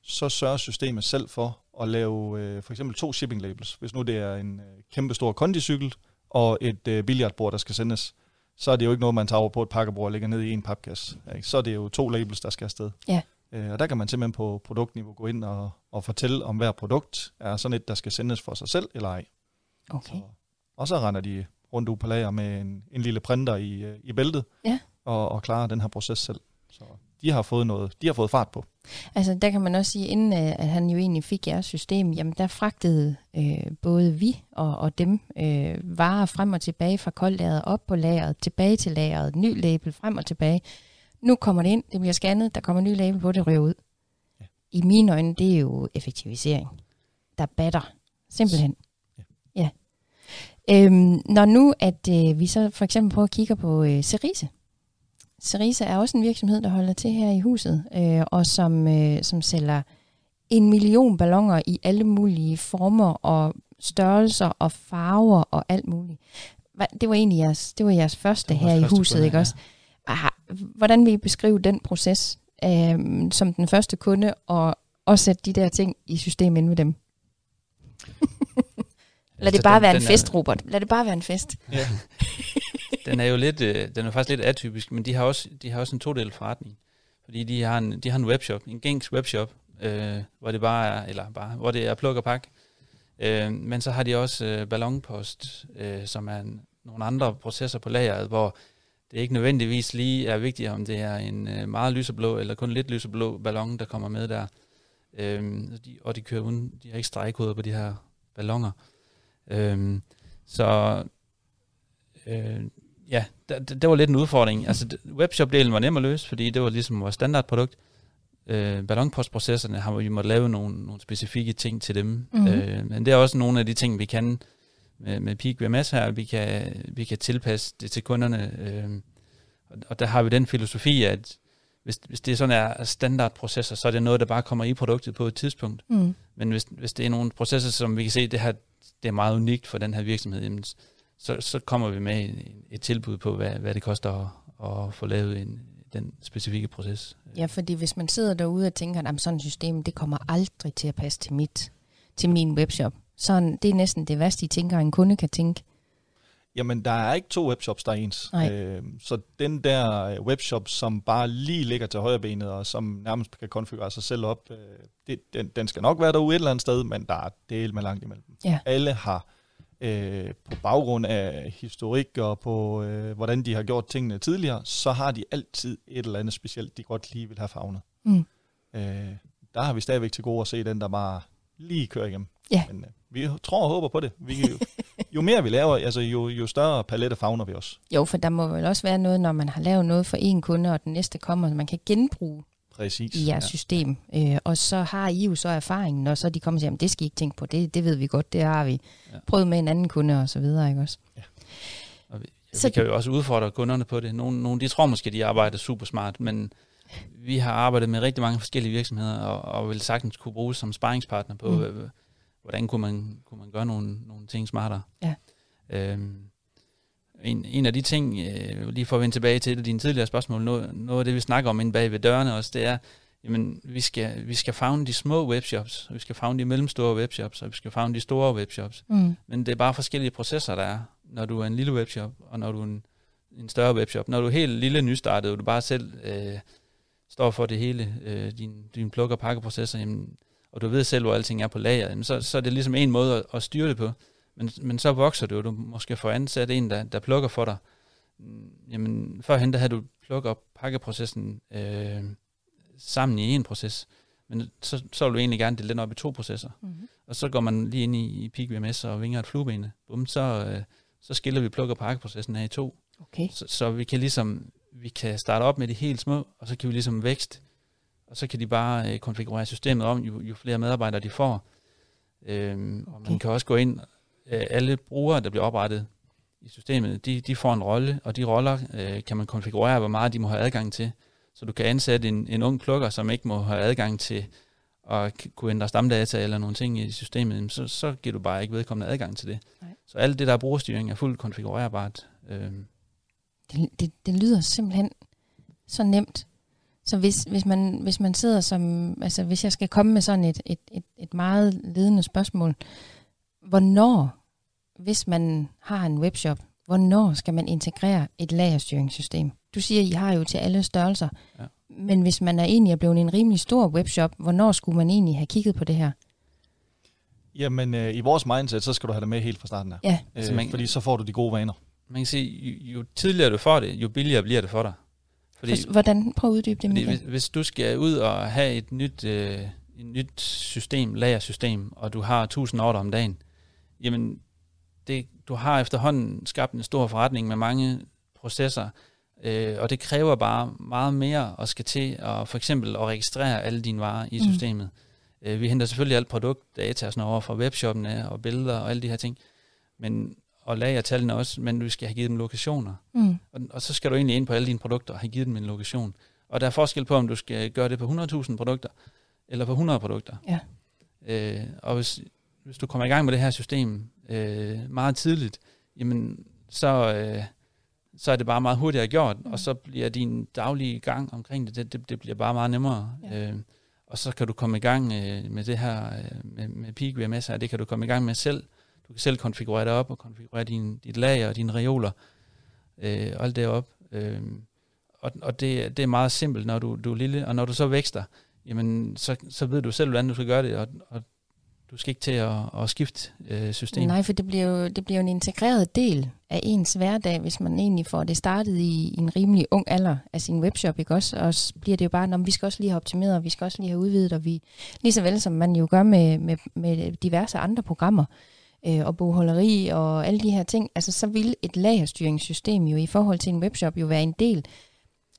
så sørger systemet selv for at lave øh, for eksempel to shipping labels. Hvis nu det er en øh, kæmpe stor kondicykel og et øh, billiardbord, der skal sendes, så er det jo ikke noget, man tager over på et pakkebord og lægger ned i en papkasse. Ikke? Så er det jo to labels, der skal afsted. Ja. Øh, og der kan man simpelthen på produktniveau gå ind og, og fortælle, om hver produkt er sådan et, der skal sendes for sig selv eller ej. Okay. Så, og så render de rundt ud på lager med en, en lille printer i, øh, i bæltet ja. og, og klarer den her proces selv. Så de har fået noget, de har fået fart på. Altså der kan man også sige, inden øh, at han jo egentlig fik jeres system, jamen der fragtede øh, både vi og, og dem øh, varer frem og tilbage fra koldlageret op på lageret, tilbage til lageret, ny label frem og tilbage. Nu kommer det ind, det bliver scannet, der kommer ny label på, det ryger ud. Ja. I mine øjne, det er jo effektivisering. Der batter. Simpelthen. Ja. ja. Øhm, når nu, at øh, vi så for eksempel prøver at kigge på øh, Cerise, Cerisa er også en virksomhed, der holder til her i huset, øh, og som, øh, som sælger en million ballonger i alle mulige former og størrelser og farver og alt muligt. Det var egentlig jeres, det var jeres første var her i huset, kunde, ikke ja. også? Aha, hvordan vil I beskrive den proces øh, som den første kunde, og, og sætte de der ting i systemet ind ved dem? Lad det bare den, være en fest, er... Robert. Lad det bare være en fest. Ja. den er jo lidt, øh, den er faktisk lidt atypisk, men de har også, de har også en todel forretning. Fordi de har en, de har en webshop, en gængs webshop, øh, hvor det bare er, eller bare, hvor det er pluk og pak. Øh, men så har de også øh, ballonpost, øh, som er en, nogle andre processer på lageret, hvor det ikke nødvendigvis lige er vigtigt, om det er en øh, meget lyseblå eller kun lidt lyseblå ballon, der kommer med der. Øh, de, og de kører uden, de har ikke stregkoder på de her ballonger. Øh, så øh, ja, det, det var lidt en udfordring. Altså, webshop-delen var nem at løse, fordi det var ligesom vores standardprodukt. Øh, ballonpostprocesserne har vi måtte lave nogle, nogle specifikke ting til dem. Mm-hmm. Øh, men det er også nogle af de ting, vi kan med, med Peak VMS her. Vi kan, vi kan tilpasse det til kunderne. Øh, og, og der har vi den filosofi, at hvis, hvis det sådan er standardprocesser, så er det noget, der bare kommer i produktet på et tidspunkt. Mm. Men hvis, hvis det er nogle processer, som vi kan se, det her det er meget unikt for den her virksomhed, jamen, så, så kommer vi med et, tilbud på, hvad, hvad det koster at, at få lavet en, den specifikke proces. Ja, fordi hvis man sidder derude og tænker, at sådan et system, det kommer aldrig til at passe til, mit, til min webshop. Så det er næsten det værste, I tænker, en kunde kan tænke. Jamen, der er ikke to webshops, der er ens. Nej. Øh, så den der øh, webshop, som bare lige ligger til højre benet, og som nærmest kan konfigurere sig selv op, øh, det, den, den skal nok være derude et eller andet sted, men der er del med langt imellem. Ja. Alle har øh, på baggrund af historik og på, øh, hvordan de har gjort tingene tidligere, så har de altid et eller andet specielt, de godt lige vil have fagnet. Mm. Øh, der har vi stadigvæk til gode at se den, der bare lige kører igennem. Ja. Men øh, vi tror og håber på det. Vi, jo, jo mere vi laver, altså jo, jo større palette fagner vi også. Jo, for der må vel også være noget, når man har lavet noget for en kunde, og den næste kommer, man kan genbruge Præcis. i jeres ja. system. Øh, og så har I jo så erfaringen, og så de kommer og siger, "Jamen, det skal I ikke tænke på, det, det ved vi godt, det har vi Ja. ja. prøvet med en anden kunde og så videre, ikke også? Og vi, ja, Så- vi kan jo også udfordre kunderne på det. Nogle, nogle de tror måske, de arbejder super smart, men vi har arbejdet med rigtig mange forskellige virksomheder, og, og vil sagtens kunne bruges som sparringspartner på, Mm. mm. hvordan kunne man, kunne man gøre nogle, nogle ting smartere. Ja. Øhm, en, en af de ting, øh, lige for at vende tilbage til dine tidligere spørgsmål, noget, noget af det, vi snakker om inde bag ved dørene også, det er, jamen, vi skal, vi skal fagne de små webshops, og vi skal fagne de mellemstore webshops, og vi skal fagne de store webshops. Mm. Men det er bare forskellige processer, der er, når du er en lille webshop, og når du er en, en større webshop. Når du er helt lille nystartet, og du bare selv øh, står for det hele, øh, din, din pluk- og pakkeprocesser, jamen, og du ved selv, hvor alting er på lager, jamen, så, så er det ligesom en måde at, at styre det på. Men, men så vokser du, og du måske får ansat en, der, der plukker for dig. Mm, Jamen, førhen der havde du pluk- og pakkeprocessen øh, sammen i en proces. Men så, så vil du egentlig gerne dele den op i to processer. Mm. Og så går man lige ind i, i Peak VMS og vinger et flueben. Bum, så, øh, så skiller vi pluk- og pakkeprocessen af i to. Okay. Så, så vi kan ligesom vi kan starte op med de helt små, og så kan vi ligesom vækst. Og så kan de bare øh, konfigurere systemet om, jo, jo flere medarbejdere de får. Øhm, Og Okay. man kan også gå ind, alle brugere, der bliver oprettet i systemet, de, de får en rolle, og de roller øh, kan man konfigurere, hvor meget de må have adgang til. Så du kan ansætte en, en ung plukker, som ikke må have adgang til at kunne ændre stamdata eller nogle ting i systemet, så, så giver du bare ikke vedkommende adgang til det. Nej. Så alt det der er brugerstyring er fuldt konfigurerbart. Øhm, Det, det, det lyder simpelthen så nemt. Så hvis, hvis, man, hvis man sidder som, altså hvis jeg skal komme med sådan et, et, et, et meget ledende spørgsmål, hvornår, hvis man har en webshop, hvornår skal man integrere et lagerstyringssystem? Du siger, I har jo til alle størrelser, Ja. men hvis man er egentlig er blevet en rimelig stor webshop, hvornår skulle man egentlig have kigget på det her? Jamen, øh, i vores mindset, så skal du have det med helt fra starten af. Ja. Øh, Så man- fordi så får du de gode vaner. man kan sige, jo, jo tidligere du får det, jo billigere bliver det for dig. Fordi, Hvordan? Prøv at uddybe det, fordi hvis, hvis du skal ud og have et nyt, øh, et nyt system, lagersystem, og du har 1000 ordre om dagen, jamen det, du har efterhånden skabt en stor forretning med mange processer, øh, og det kræver bare meget mere at skal til at for eksempel at registrere alle dine varer i Mm. systemet. Øh, vi henter selvfølgelig alt produktdata og sådan over fra webshoppene og billeder og alle de her ting, men og lagertallene også, men du skal have givet dem lokationer. Mm. Og, og så skal du egentlig ind på alle dine produkter og have givet dem en lokation. Og der er forskel på, om du skal gøre det på 100.000 produkter, eller på 100 produkter. Ja. Øh, og hvis, hvis du kommer i gang med det her system øh, meget tidligt, jamen så, øh, så er det bare meget hurtigere gjort, Mm. og så bliver din daglige gang omkring det, det, det, det bliver bare meget nemmere. Ja. Øh, og så kan du komme i gang øh, med det her, øh, med, med Peak VMS her, det kan du komme i gang med selv. Du kan selv konfigurere det op og konfigurere din, dit lager og dine reoler øh, og alt det op. Øh, og og det, det er meget simpelt, når du, du er lille, og når du så vækster, jamen så, så ved du selv, hvordan du skal gøre det, og, og du skal ikke til at, at skifte øh, system. Nej, for det bliver, jo, det bliver jo en integreret del af ens hverdag, hvis man egentlig får det startet i, en rimelig ung alder af sin webshop, ikke også? Og så bliver det jo bare, når vi skal også lige have optimeret, og vi skal også lige have udvidet, og vi, lige så vel som man jo gør med, med, med diverse andre programmer, øh, og bogholderi og alle de her ting, altså så vil et lagerstyringssystem jo i forhold til en webshop jo være en del,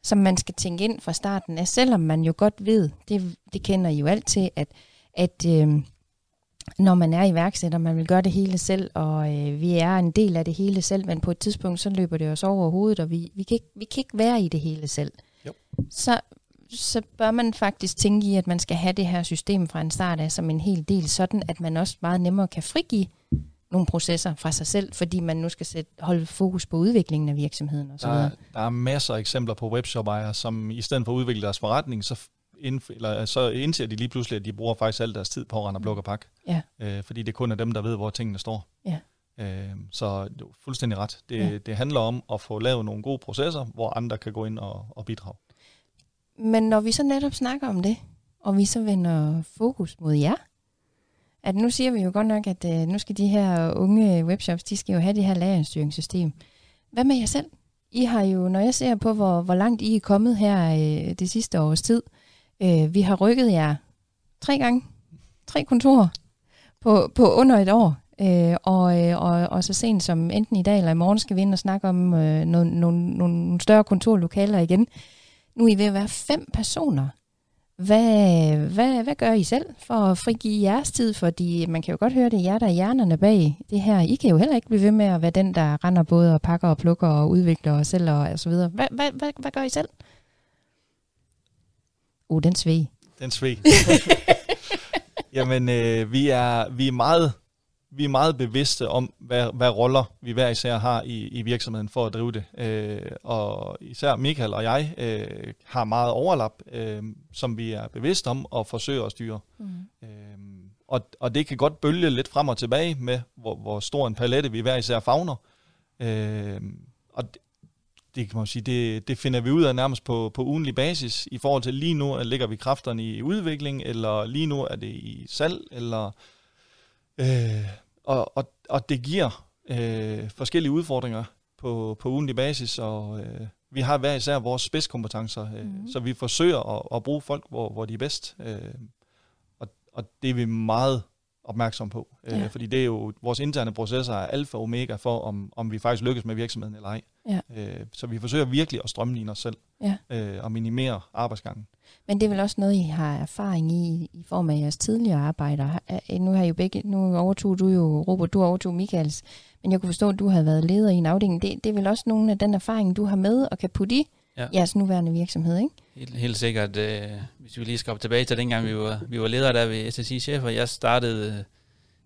som man skal tænke ind fra starten af, selvom man jo godt ved, det, det kender I jo alt til, at, at øh, når man er iværksætter, man vil gøre det hele selv, og øh, vi er en del af det hele selv, men på et tidspunkt, så løber det os over hovedet, og vi, vi, kan, ikke, vi kan ikke være i det hele selv. Jo. Så så bør man faktisk tænke i, at man skal have det her system fra en start af som en hel del, sådan at man også meget nemmere kan frigive nogle processer fra sig selv, fordi man nu skal sætte, holde fokus på udviklingen af virksomheden osv. Der, der er masser af eksempler på webshop-ejere, som i stedet for at udvikle deres forretning, så, indf- eller, så indser de lige pludselig, at de bruger faktisk al deres tid på at rende og plukke og pakke. Ja. Øh, fordi det kun er dem, der ved, hvor tingene står. Ja. Øh, så du fuldstændig ret. Det, ja. det handler om at få lavet nogle gode processer, hvor andre kan gå ind og, og bidrage. Men når vi så netop snakker om det, og vi så vender fokus mod jer, at nu siger vi jo godt nok, at øh, nu skal de her unge webshops, de skal jo have det her lagerstyringssystem. Hvad med jer selv? I har jo, når jeg ser på, hvor, hvor langt I er kommet her øh, det sidste års tid, øh, Øh, vi har rykket jer tre gange, tre kontorer på, på under et år. Øh, og, øh, og, og så sent som enten i dag eller i morgen skal vi ind og snakke om øh, nogle, nogle, nogle større kontorlokaler igen. Nu er I ved at være fem personer. Hvad, hvad, hvad gør I selv for at frigive jeres tid? Fordi man kan jo godt høre, det er jer, der er hjernerne bag det her. I kan jo heller ikke blive ved med at være den, der render både og pakker og plukker og udvikler og sælger og så videre. Hvad, hvad, hvad, hvad gør I selv? Uh, den svig. Den sved. Jamen, øh, vi, er, vi, er meget, vi er meget bevidste om, hvad, hvad roller vi hver især har i, i virksomheden for at drive det. Øh, og især Michael og jeg øh, har meget overlap, øh, som vi er bevidste om og forsøger at styre. Mm. Øh, og, og det kan godt bølge lidt frem og tilbage med, hvor, hvor stor en palette vi hver især fagner. Øh, og det, kan man sige, det, det finder vi ud af nærmest på, på ugenlig basis. I forhold til lige nu ligger vi kræfterne i udvikling, eller lige nu er det i salg, eller øh, og, og, og det giver øh, forskellige udfordringer på, på ugenlig basis, og øh, vi har hver især vores spidskompetencer, øh, Mhm. mm. så vi forsøger at, at bruge folk, hvor, hvor de er bedst. Øh, og, og det er vi meget opmærksom på, øh, Ja. fordi det er jo, vores interne processer er alfa og omega for, om, om vi faktisk lykkes med virksomheden eller ej. Ja. Øh, så vi forsøger virkelig at strømline os selv Ja. øh, og minimere arbejdsgangen. Men det er vel også noget, I har erfaring i, i form af jeres tidligere arbejder. Nu har I jo begge, nu overtog du jo, Robert, du overtog Michaels, men jeg kunne forstå, at du havde været leder i en afdeling. Det, det er vel også nogle af den erfaring, du har med og kan putte i Ja. jeres nuværende virksomhed, ikke? Helt, helt sikkert, øh, hvis vi lige skal op tilbage til dengang, vi var, vi var ledere der ved SSI-chefer. Jeg startede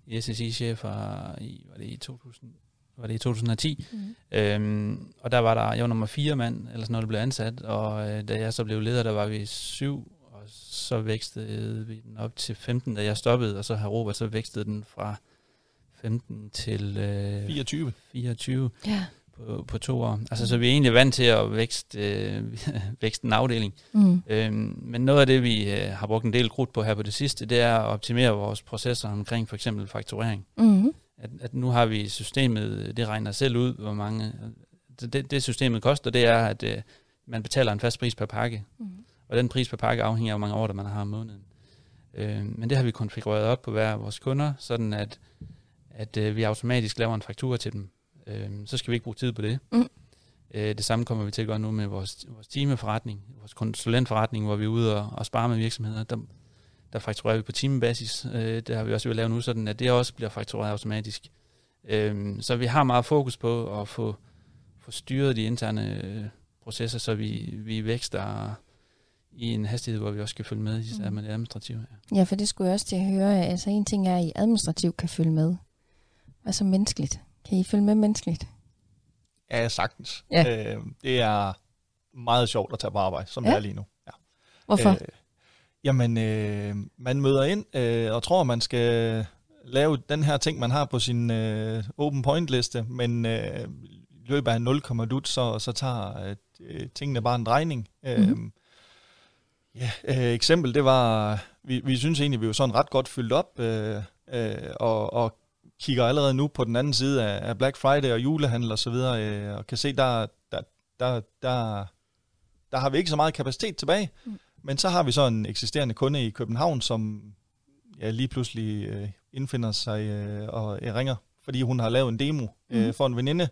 øh, i SSI-chefer i, var det i 2000, var det i 2010. Mm. Øhm, og der var der, jeg var nummer fire mand, eller sådan noget, der blev ansat, og øh, da jeg så blev leder, der var vi syv, og så vækstede vi den op til 15, da jeg stoppede, og så har Robert så vækstet den fra 15 til øh, 24. 24 Ja. på, på to år. Altså, så vi er egentlig vant til at vækste, øh, vækste en afdeling. Mm. Øhm, men noget af det, vi øh, har brugt en del krudt på her på det sidste, det er at optimere vores processer omkring for eksempel fakturering. Mm. At, at nu har vi systemet, det regner selv ud, hvor mange... Det, det, det systemet koster, det er, at øh, man betaler en fast pris per pakke. Mm. Og den pris per pakke afhænger af, hvor mange ordre man har om måneden. Øh, men det har vi konfigureret op på hver af vores kunder, sådan at, at øh, vi automatisk laver en faktura til dem. Øh, så skal vi ikke bruge tid på det. Mm. Øh, det samme kommer vi til at gøre nu med vores, vores timeforretning, vores konsulentforretning, hvor vi er ude og, og spare med virksomheder. Der, der fakturerer vi på timebasis. Øh, det har vi også ved at lave nu, sådan at det også bliver faktureret automatisk. Øh, så vi har meget fokus på at få, få styret de interne øh, processer, så vi, vi vækster i en hastighed, hvor vi også kan følge med, især Mm. med det administrative. Ja. Ja, for det skulle jeg også til at høre. Altså en ting er, at I administrativt kan følge med. Hvad så menneskeligt? Kan I følge med menneskeligt? Ja, sagtens. Ja. Øh, det er meget sjovt at tage på arbejde, som Ja. det er lige nu. Ja. Hvorfor? Øh, jamen, øh, man møder ind øh, og tror, man skal lave den her ting, man har på sin øh, open point liste, men øh, i løbet af 0, dut, så, så tager øh, tingene bare en drejning. Øh, Mhm. Ja, øh, eksempel, det var, vi, vi synes egentlig, vi var sådan ret godt fyldt op, øh, øh, og, og kigger allerede nu på den anden side af, af Black Friday og julehandel og så videre, øh, og kan se, der, der, der, der, der har vi ikke så meget kapacitet tilbage. Mm. Mm. Men så har vi så en eksisterende kunde i København, som ja, lige pludselig øh, indfinder sig øh, og øh, ringer, fordi hun har lavet en demo øh, Mhm. for en veninde,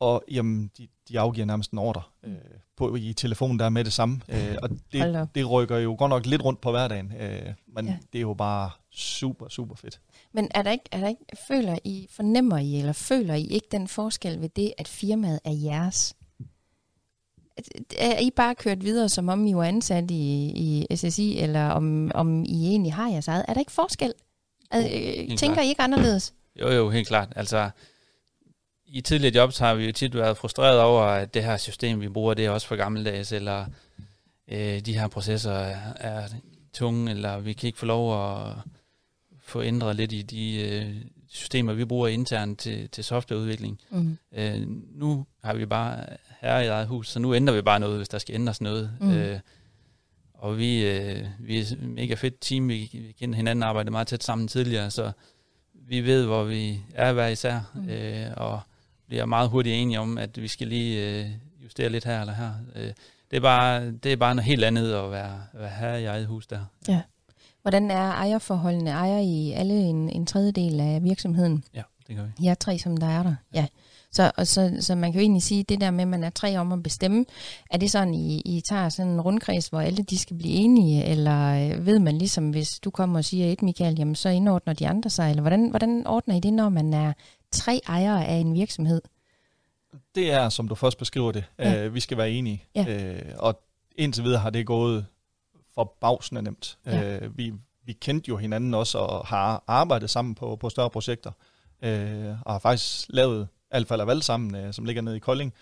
og jamen, de, de afgiver nærmest en ordre øh, på, i telefonen der med det samme. Øh, og det, det rykker jo godt nok lidt rundt på hverdagen, øh, men ja. det er jo bare super, super fedt. Men er der ikke, er der ikke, føler I, fornemmer I, eller føler I ikke den forskel ved det, at firmaet er jeres? Er I bare kørt videre, som om I var ansat i, i SSI, eller om, om I egentlig har jeres eget? Er der ikke forskel? Er, helt tænker klart. I ikke anderledes? Jo, jo, helt klart. Altså, i tidligere jobs har vi jo tit været frustreret over, at det her system, vi bruger, det er også for gammeldags, eller øh, de her processer er, er tunge, eller vi kan ikke få lov at få ændret lidt i de øh, systemer, vi bruger internt til, til softwareudvikling. Mm. Øh, nu har vi bare herre i eget hus, så nu ændrer vi bare noget, hvis der skal ændres noget. Mm. Øh, og vi, øh, vi er et mega fedt team, vi, vi kender hinanden, arbejdet meget tæt sammen tidligere, så vi ved, hvor vi er hver især, Mm. øh, og bliver meget hurtigt enige om, at vi skal lige øh, justere lidt her eller her. Øh, det, er bare, det er bare noget helt andet at være, være herre i eget hus der. Hvordan er ejerforholdene? Ejer I alle en, en tredjedel af virksomheden? Ja, det gør vi. Ja, tre, som der er der. Ja. Så, og så, så man kan jo egentlig sige, det der med, at man er tre om at bestemme, er det sådan, I, I tager sådan en rundkreds, hvor alle de skal blive enige, eller øh, ved man ligesom, hvis du kommer og siger et, Michael, jamen så indordner de andre sig, eller hvordan, hvordan ordner I det, når man er tre ejere af en virksomhed? Det er, som du først beskriver det. Ja. Ja. Øh, vi skal være enige. Ja. Øh, og indtil videre har det gået forbavsende nemt. Ja. Øh, vi, vi kendte jo hinanden også og har arbejdet sammen på, på større projekter. Øh, og har faktisk lavet Alfa Laval sammen, øh, som ligger nede i Kolding.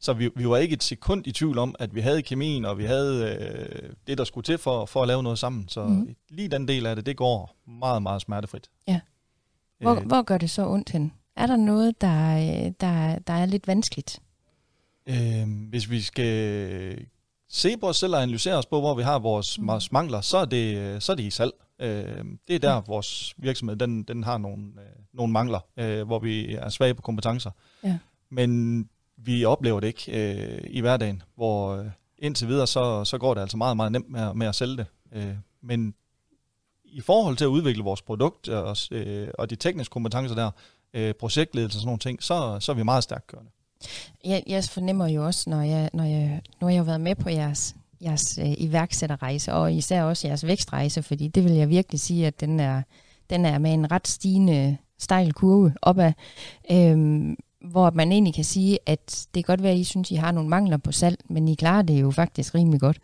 Så vi, vi var ikke et sekund i tvivl om, at vi havde kemien, og vi havde øh, det, der skulle til for, for at lave noget sammen. Så mm. lige den del af det, det går meget, meget smertefrit. Ja. Hvor, Øh, hvor gør det så ondt hen? Er der noget, der, øh, der, der er lidt vanskeligt? Øh, hvis vi skal se på os selv og analysere os på, hvor vi har vores Mm. mm. mangler, så er det, så er det i salg. Øh, det er der, vores virksomhed den, den har nogle, øh, nogle mangler, øh, hvor vi er svage på kompetencer. Ja. Men vi oplever det ikke øh, i hverdagen, hvor øh, indtil videre, så, så går det altså meget, meget nemt med, at- med at sælge det. Øh, men i forhold til at udvikle vores produkt og, øh, og de tekniske kompetencer der, øh, projektledelse og sådan nogle ting, så, så er vi meget stærkt kørende. Jeg, jeg fornemmer jo også, når jeg, når jeg, nu har jeg jo været med på jeres, jeres øh, iværksætterrejse, og især også jeres vækstrejse, fordi det vil jeg virkelig sige, at den er, den er med en ret stigende stejl kurve opad, øhm, hvor man egentlig kan sige, at det kan godt være, at I synes, I har nogle mangler på salg, men I klarer det jo faktisk rimelig godt.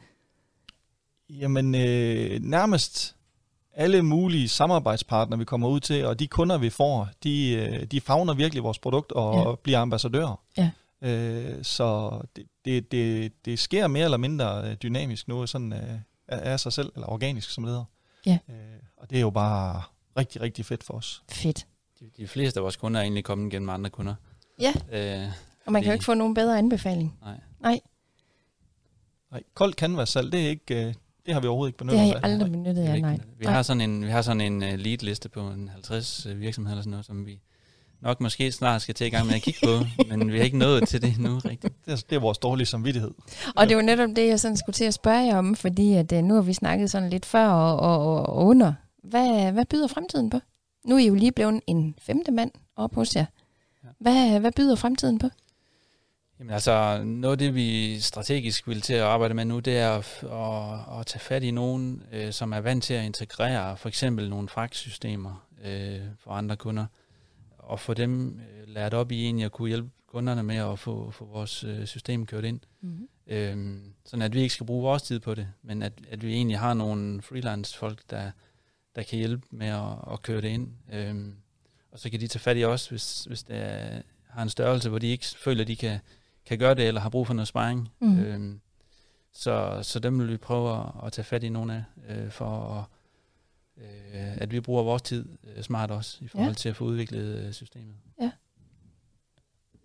Jamen, øh, nærmest alle mulige samarbejdspartnere, vi kommer ud til, og de kunder, vi får, de, øh, de fagner virkelig vores produkt og ja. bliver ambassadører. Ja. Øh, så det, det, det, det sker mere eller mindre øh, dynamisk nu, sådan øh, af sig selv, eller organisk, som det hedder. Ja. Øh, og det er jo bare rigtig, rigtig fedt for os. Fedt. De, de fleste af vores kunder er egentlig kommet gennem andre kunder. Ja. Øh, Og man kan jo Det- ikke få nogen bedre anbefaling. nej. Nej, Nej, koldt canvas-salg, det, er ikke, øh, det har vi overhovedet ikke det benyttet har os I af. aldrig benyttet Det ikke- nej. Vi har sådan en, vi har sådan en uh, lead-liste på en 50 uh, virksomheder eller sådan noget, som vi nok måske snart skal til i gang med at kigge på, men vi har ikke nået til det nu rigtigt. Det, er, det er vores dårlige samvittighed. Og det var netop det, jeg sådan skulle til at spørge jer om, fordi at, øh, nu har vi snakket sådan lidt før og, og, og under. Hvad, hvad byder fremtiden på? Nu er I jo lige blevet en femte mand op hos jer. Hvad, hvad byder fremtiden på? Jamen altså, noget af det, vi strategisk vil til at arbejde med nu, det er at, at, at tage fat i nogen, øh, som er vant til at integrere for eksempel nogle fragtsystemer øh, for andre kunder, og få dem øh, lært op i egentlig at kunne hjælpe kunderne med at få, få vores øh, system kørt ind. Mm-hmm. Øhm, sådan at vi ikke skal bruge vores tid på det, men at, at vi egentlig har nogle freelance folk, der, der kan hjælpe med at, at køre det ind. Øhm, og så kan de tage fat i os, hvis, hvis det er, har en størrelse, hvor de ikke føler, at de kan, kan gøre det, eller har brug for noget sparring. Mhm. Øhm, så, så dem vil vi prøve at, at tage fat i nogle af, øh, for at, øh, at vi bruger vores tid øh, smart også, i forhold Ja. til at få udviklet øh, systemet.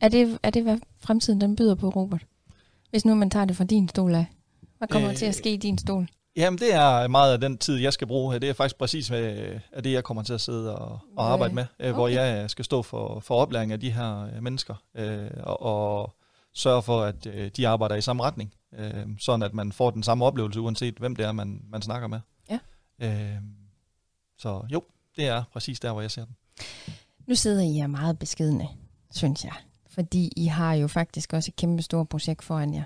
Er, det, er det, hvad fremtiden den byder på, Robert? Hvis nu man tager det fra din stol af. Hvad kommer øh, Øh, til at ske i din stol? Jamen, det er meget af den tid, jeg skal bruge her. Det er faktisk præcis hvad, af det, jeg kommer til at sidde og, og arbejde med, okay. hvor jeg skal stå for, for oplæring af de her øh, mennesker, øh, og, og sørge for, at øh, de arbejder i samme retning, øh, sådan at man får den samme oplevelse, uanset hvem det er, man, man snakker med. Ja. Øh, så jo, det er præcis der, hvor jeg ser den. Nu sidder I her meget beskedne, synes jeg. Fordi I har jo faktisk også et kæmpe stort projekt foran jer.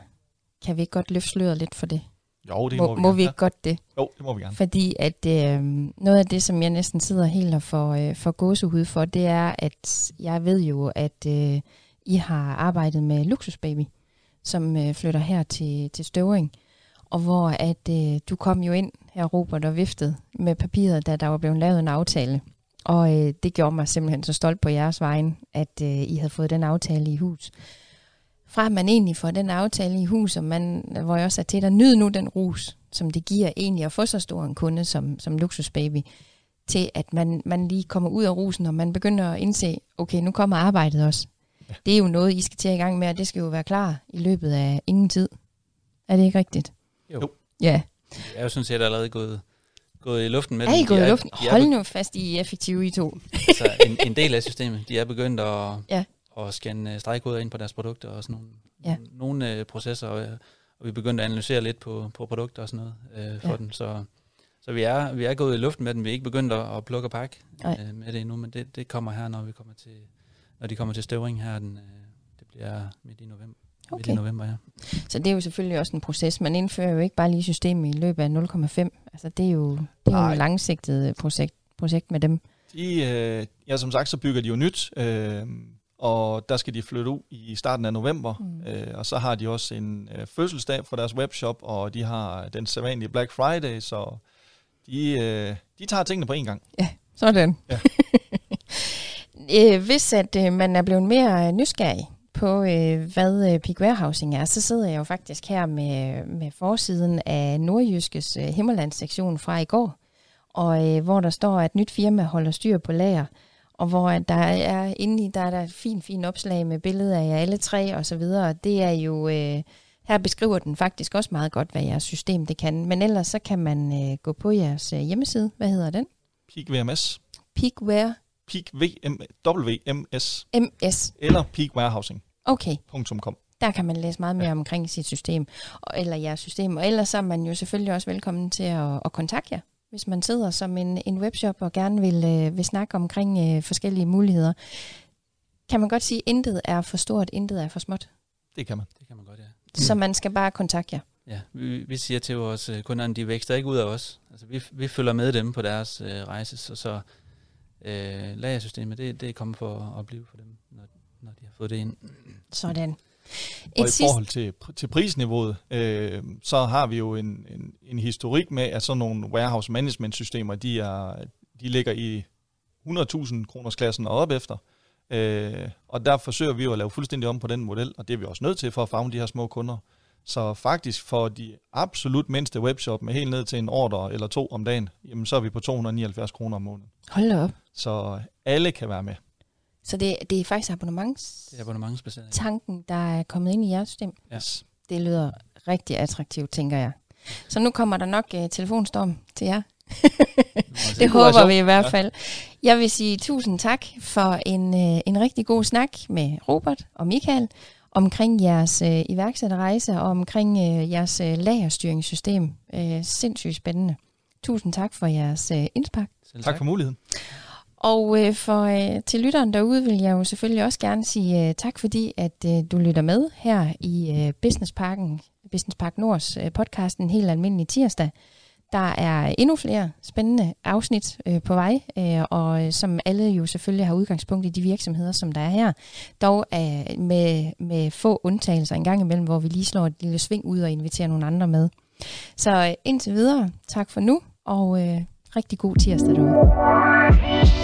Kan vi ikke godt løfte sløret lidt for det? Jo, det må, må, vi må vi ikke godt det? Ja. Jo, det må vi gerne. Fordi at øh, noget af det, som jeg næsten sidder helt og får, øh, får gåsehud for, det er, at jeg ved jo, at øh, I har arbejdet med Luxusbaby, som øh, flytter her til, til Støvring, og hvor at øh, du kom jo ind her, Robert, og viftede med papiret, da der var blevet lavet en aftale. Og øh, det gjorde mig simpelthen så stolt på jeres vejen, at øh, I havde fået den aftale i hus. Fra at man egentlig får den aftale i hus, og man, hvor jeg også er til at nyde nu den rus, som det giver egentlig at få så stor en kunde som, som Luksusbaby, til at man, man lige kommer ud af rusen, og man begynder at indse, okay, nu kommer arbejdet også. Ja. Det er jo noget, I skal til i gang med, og det skal jo være klar i løbet af ingen tid. Er det ikke rigtigt? Jo. Ja. Jeg er jo sådan set allerede gået, gået i luften med Er I dem. gået De i luften? de Hold nu fast, I er effektive, I to. altså, en, en del af systemet. De er begyndt at, Ja. at scanne stregkoder ind på deres produkter og sådan nogle, Ja. nogle øh, processer, og, og vi er begyndt at analysere lidt på, på produkter og sådan noget øh, for Ja. ja. den. Så, så vi, er, vi er gået i luften med den. Vi er ikke begyndt at, at plukke og pakke Nej. øh, med det endnu, men det, det kommer her, når vi kommer til når de kommer til støvring her. Den, øh, det bliver midt i november. Midt Okay. i november, ja. Så det er jo selvfølgelig også en proces. Man indfører jo ikke bare lige systemet i løbet af 0,5. Altså det er jo, det er jo et langsigtet øh, projekt, projekt med dem. De, øh, ja, som sagt, så bygger de jo nyt, øh, og der skal de flytte ud i starten af november. Mm. Øh, og så har de også en øh, fødselsdag for deres webshop, og de har den sædvanlige Black Friday, så de, øh, de tager tingene på en gang. Sådan. Ja. øh, hvis at øh, man er blevet mere nysgerrig på, øh, hvad øh, Peak Warehousing er, så sidder jeg jo faktisk her med, med forsiden af Nordjyskes øh, Himmerlandssektion fra i går, og øh, hvor der står, at nyt firma holder styr på lager, og hvor der er inde i, der er der et fint, fint opslag med billeder af jer alle tre og så videre. Det er jo, øh, her beskriver den faktisk også meget godt, hvad jeres system det kan. Men ellers så kan man øh, gå på jeres øh, hjemmeside. Hvad hedder den? Peak VMS, Peakware Peak VM, WMS MS. eller peakwarehousing.com. Okay, der kan man læse meget mere ja. omkring sit system, og, eller jeres system. Og ellers så er man jo selvfølgelig også velkommen til at, at kontakte jer, hvis man sidder som en, en webshop og gerne vil, øh, vil snakke omkring øh, forskellige muligheder. Kan man godt sige, at intet er for stort, intet er for småt. Det kan man. Det kan man godt, ja. Så man skal bare kontakte jer. Ja, vi, vi siger til vores øh, kunder, at de vækster ikke ud af os. Altså, vi, vi følger med dem på deres øh, rejse, så, så øh, lagersystemet, det, det er kommet for at blive for dem, når, de har fået det ind. Sådan. Og i forhold til, til prisniveauet, øh, så har vi jo en, en, en historik med, at sådan nogle warehouse management systemer, de, er, de ligger i 100.000 kroners klassen og op efter. Øh, og der forsøger vi jo at lave fuldstændig om på den model, og det er vi også nødt til for at fagne de her små kunder. Så faktisk for de absolut mindste webshop med helt ned til en ordre eller to om dagen, jamen så er vi på 279 kroner om måneden. hold da op. Så alle kan være med. Så det, det er faktisk abonnements Det er abonnementsbaseret. tanken, der er kommet ind i jeres system. Yes. Det lyder rigtig attraktivt, tænker jeg. Så nu kommer der nok uh, telefonstorm til jer. Det håber vi i hvert fald. Jeg vil sige tusind tak for en, øh, en rigtig god snak med Robert og Michael omkring jeres øh, iværksætterrejse og omkring øh, jeres øh, lagerstyringssystem. Øh, sindssygt spændende. Tusind tak for jeres øh, indspark. Selv Tak for muligheden. Og øh, for øh, til lytteren derude vil jeg jo selvfølgelig også gerne sige øh, tak, fordi at øh, du lytter med her i øh, Business Parken, Business Park Nords øh, podcasten Helt Almindelig Tirsdag. Der er endnu flere spændende afsnit øh, på vej, øh, og øh, som alle jo selvfølgelig har udgangspunkt i de virksomheder, som der er her. Dog øh, med, med få undtagelser en gang imellem, hvor vi lige slår et lille sving ud og inviterer nogle andre med. Så øh, indtil videre, tak for nu, og øh, rigtig god tirsdag derude.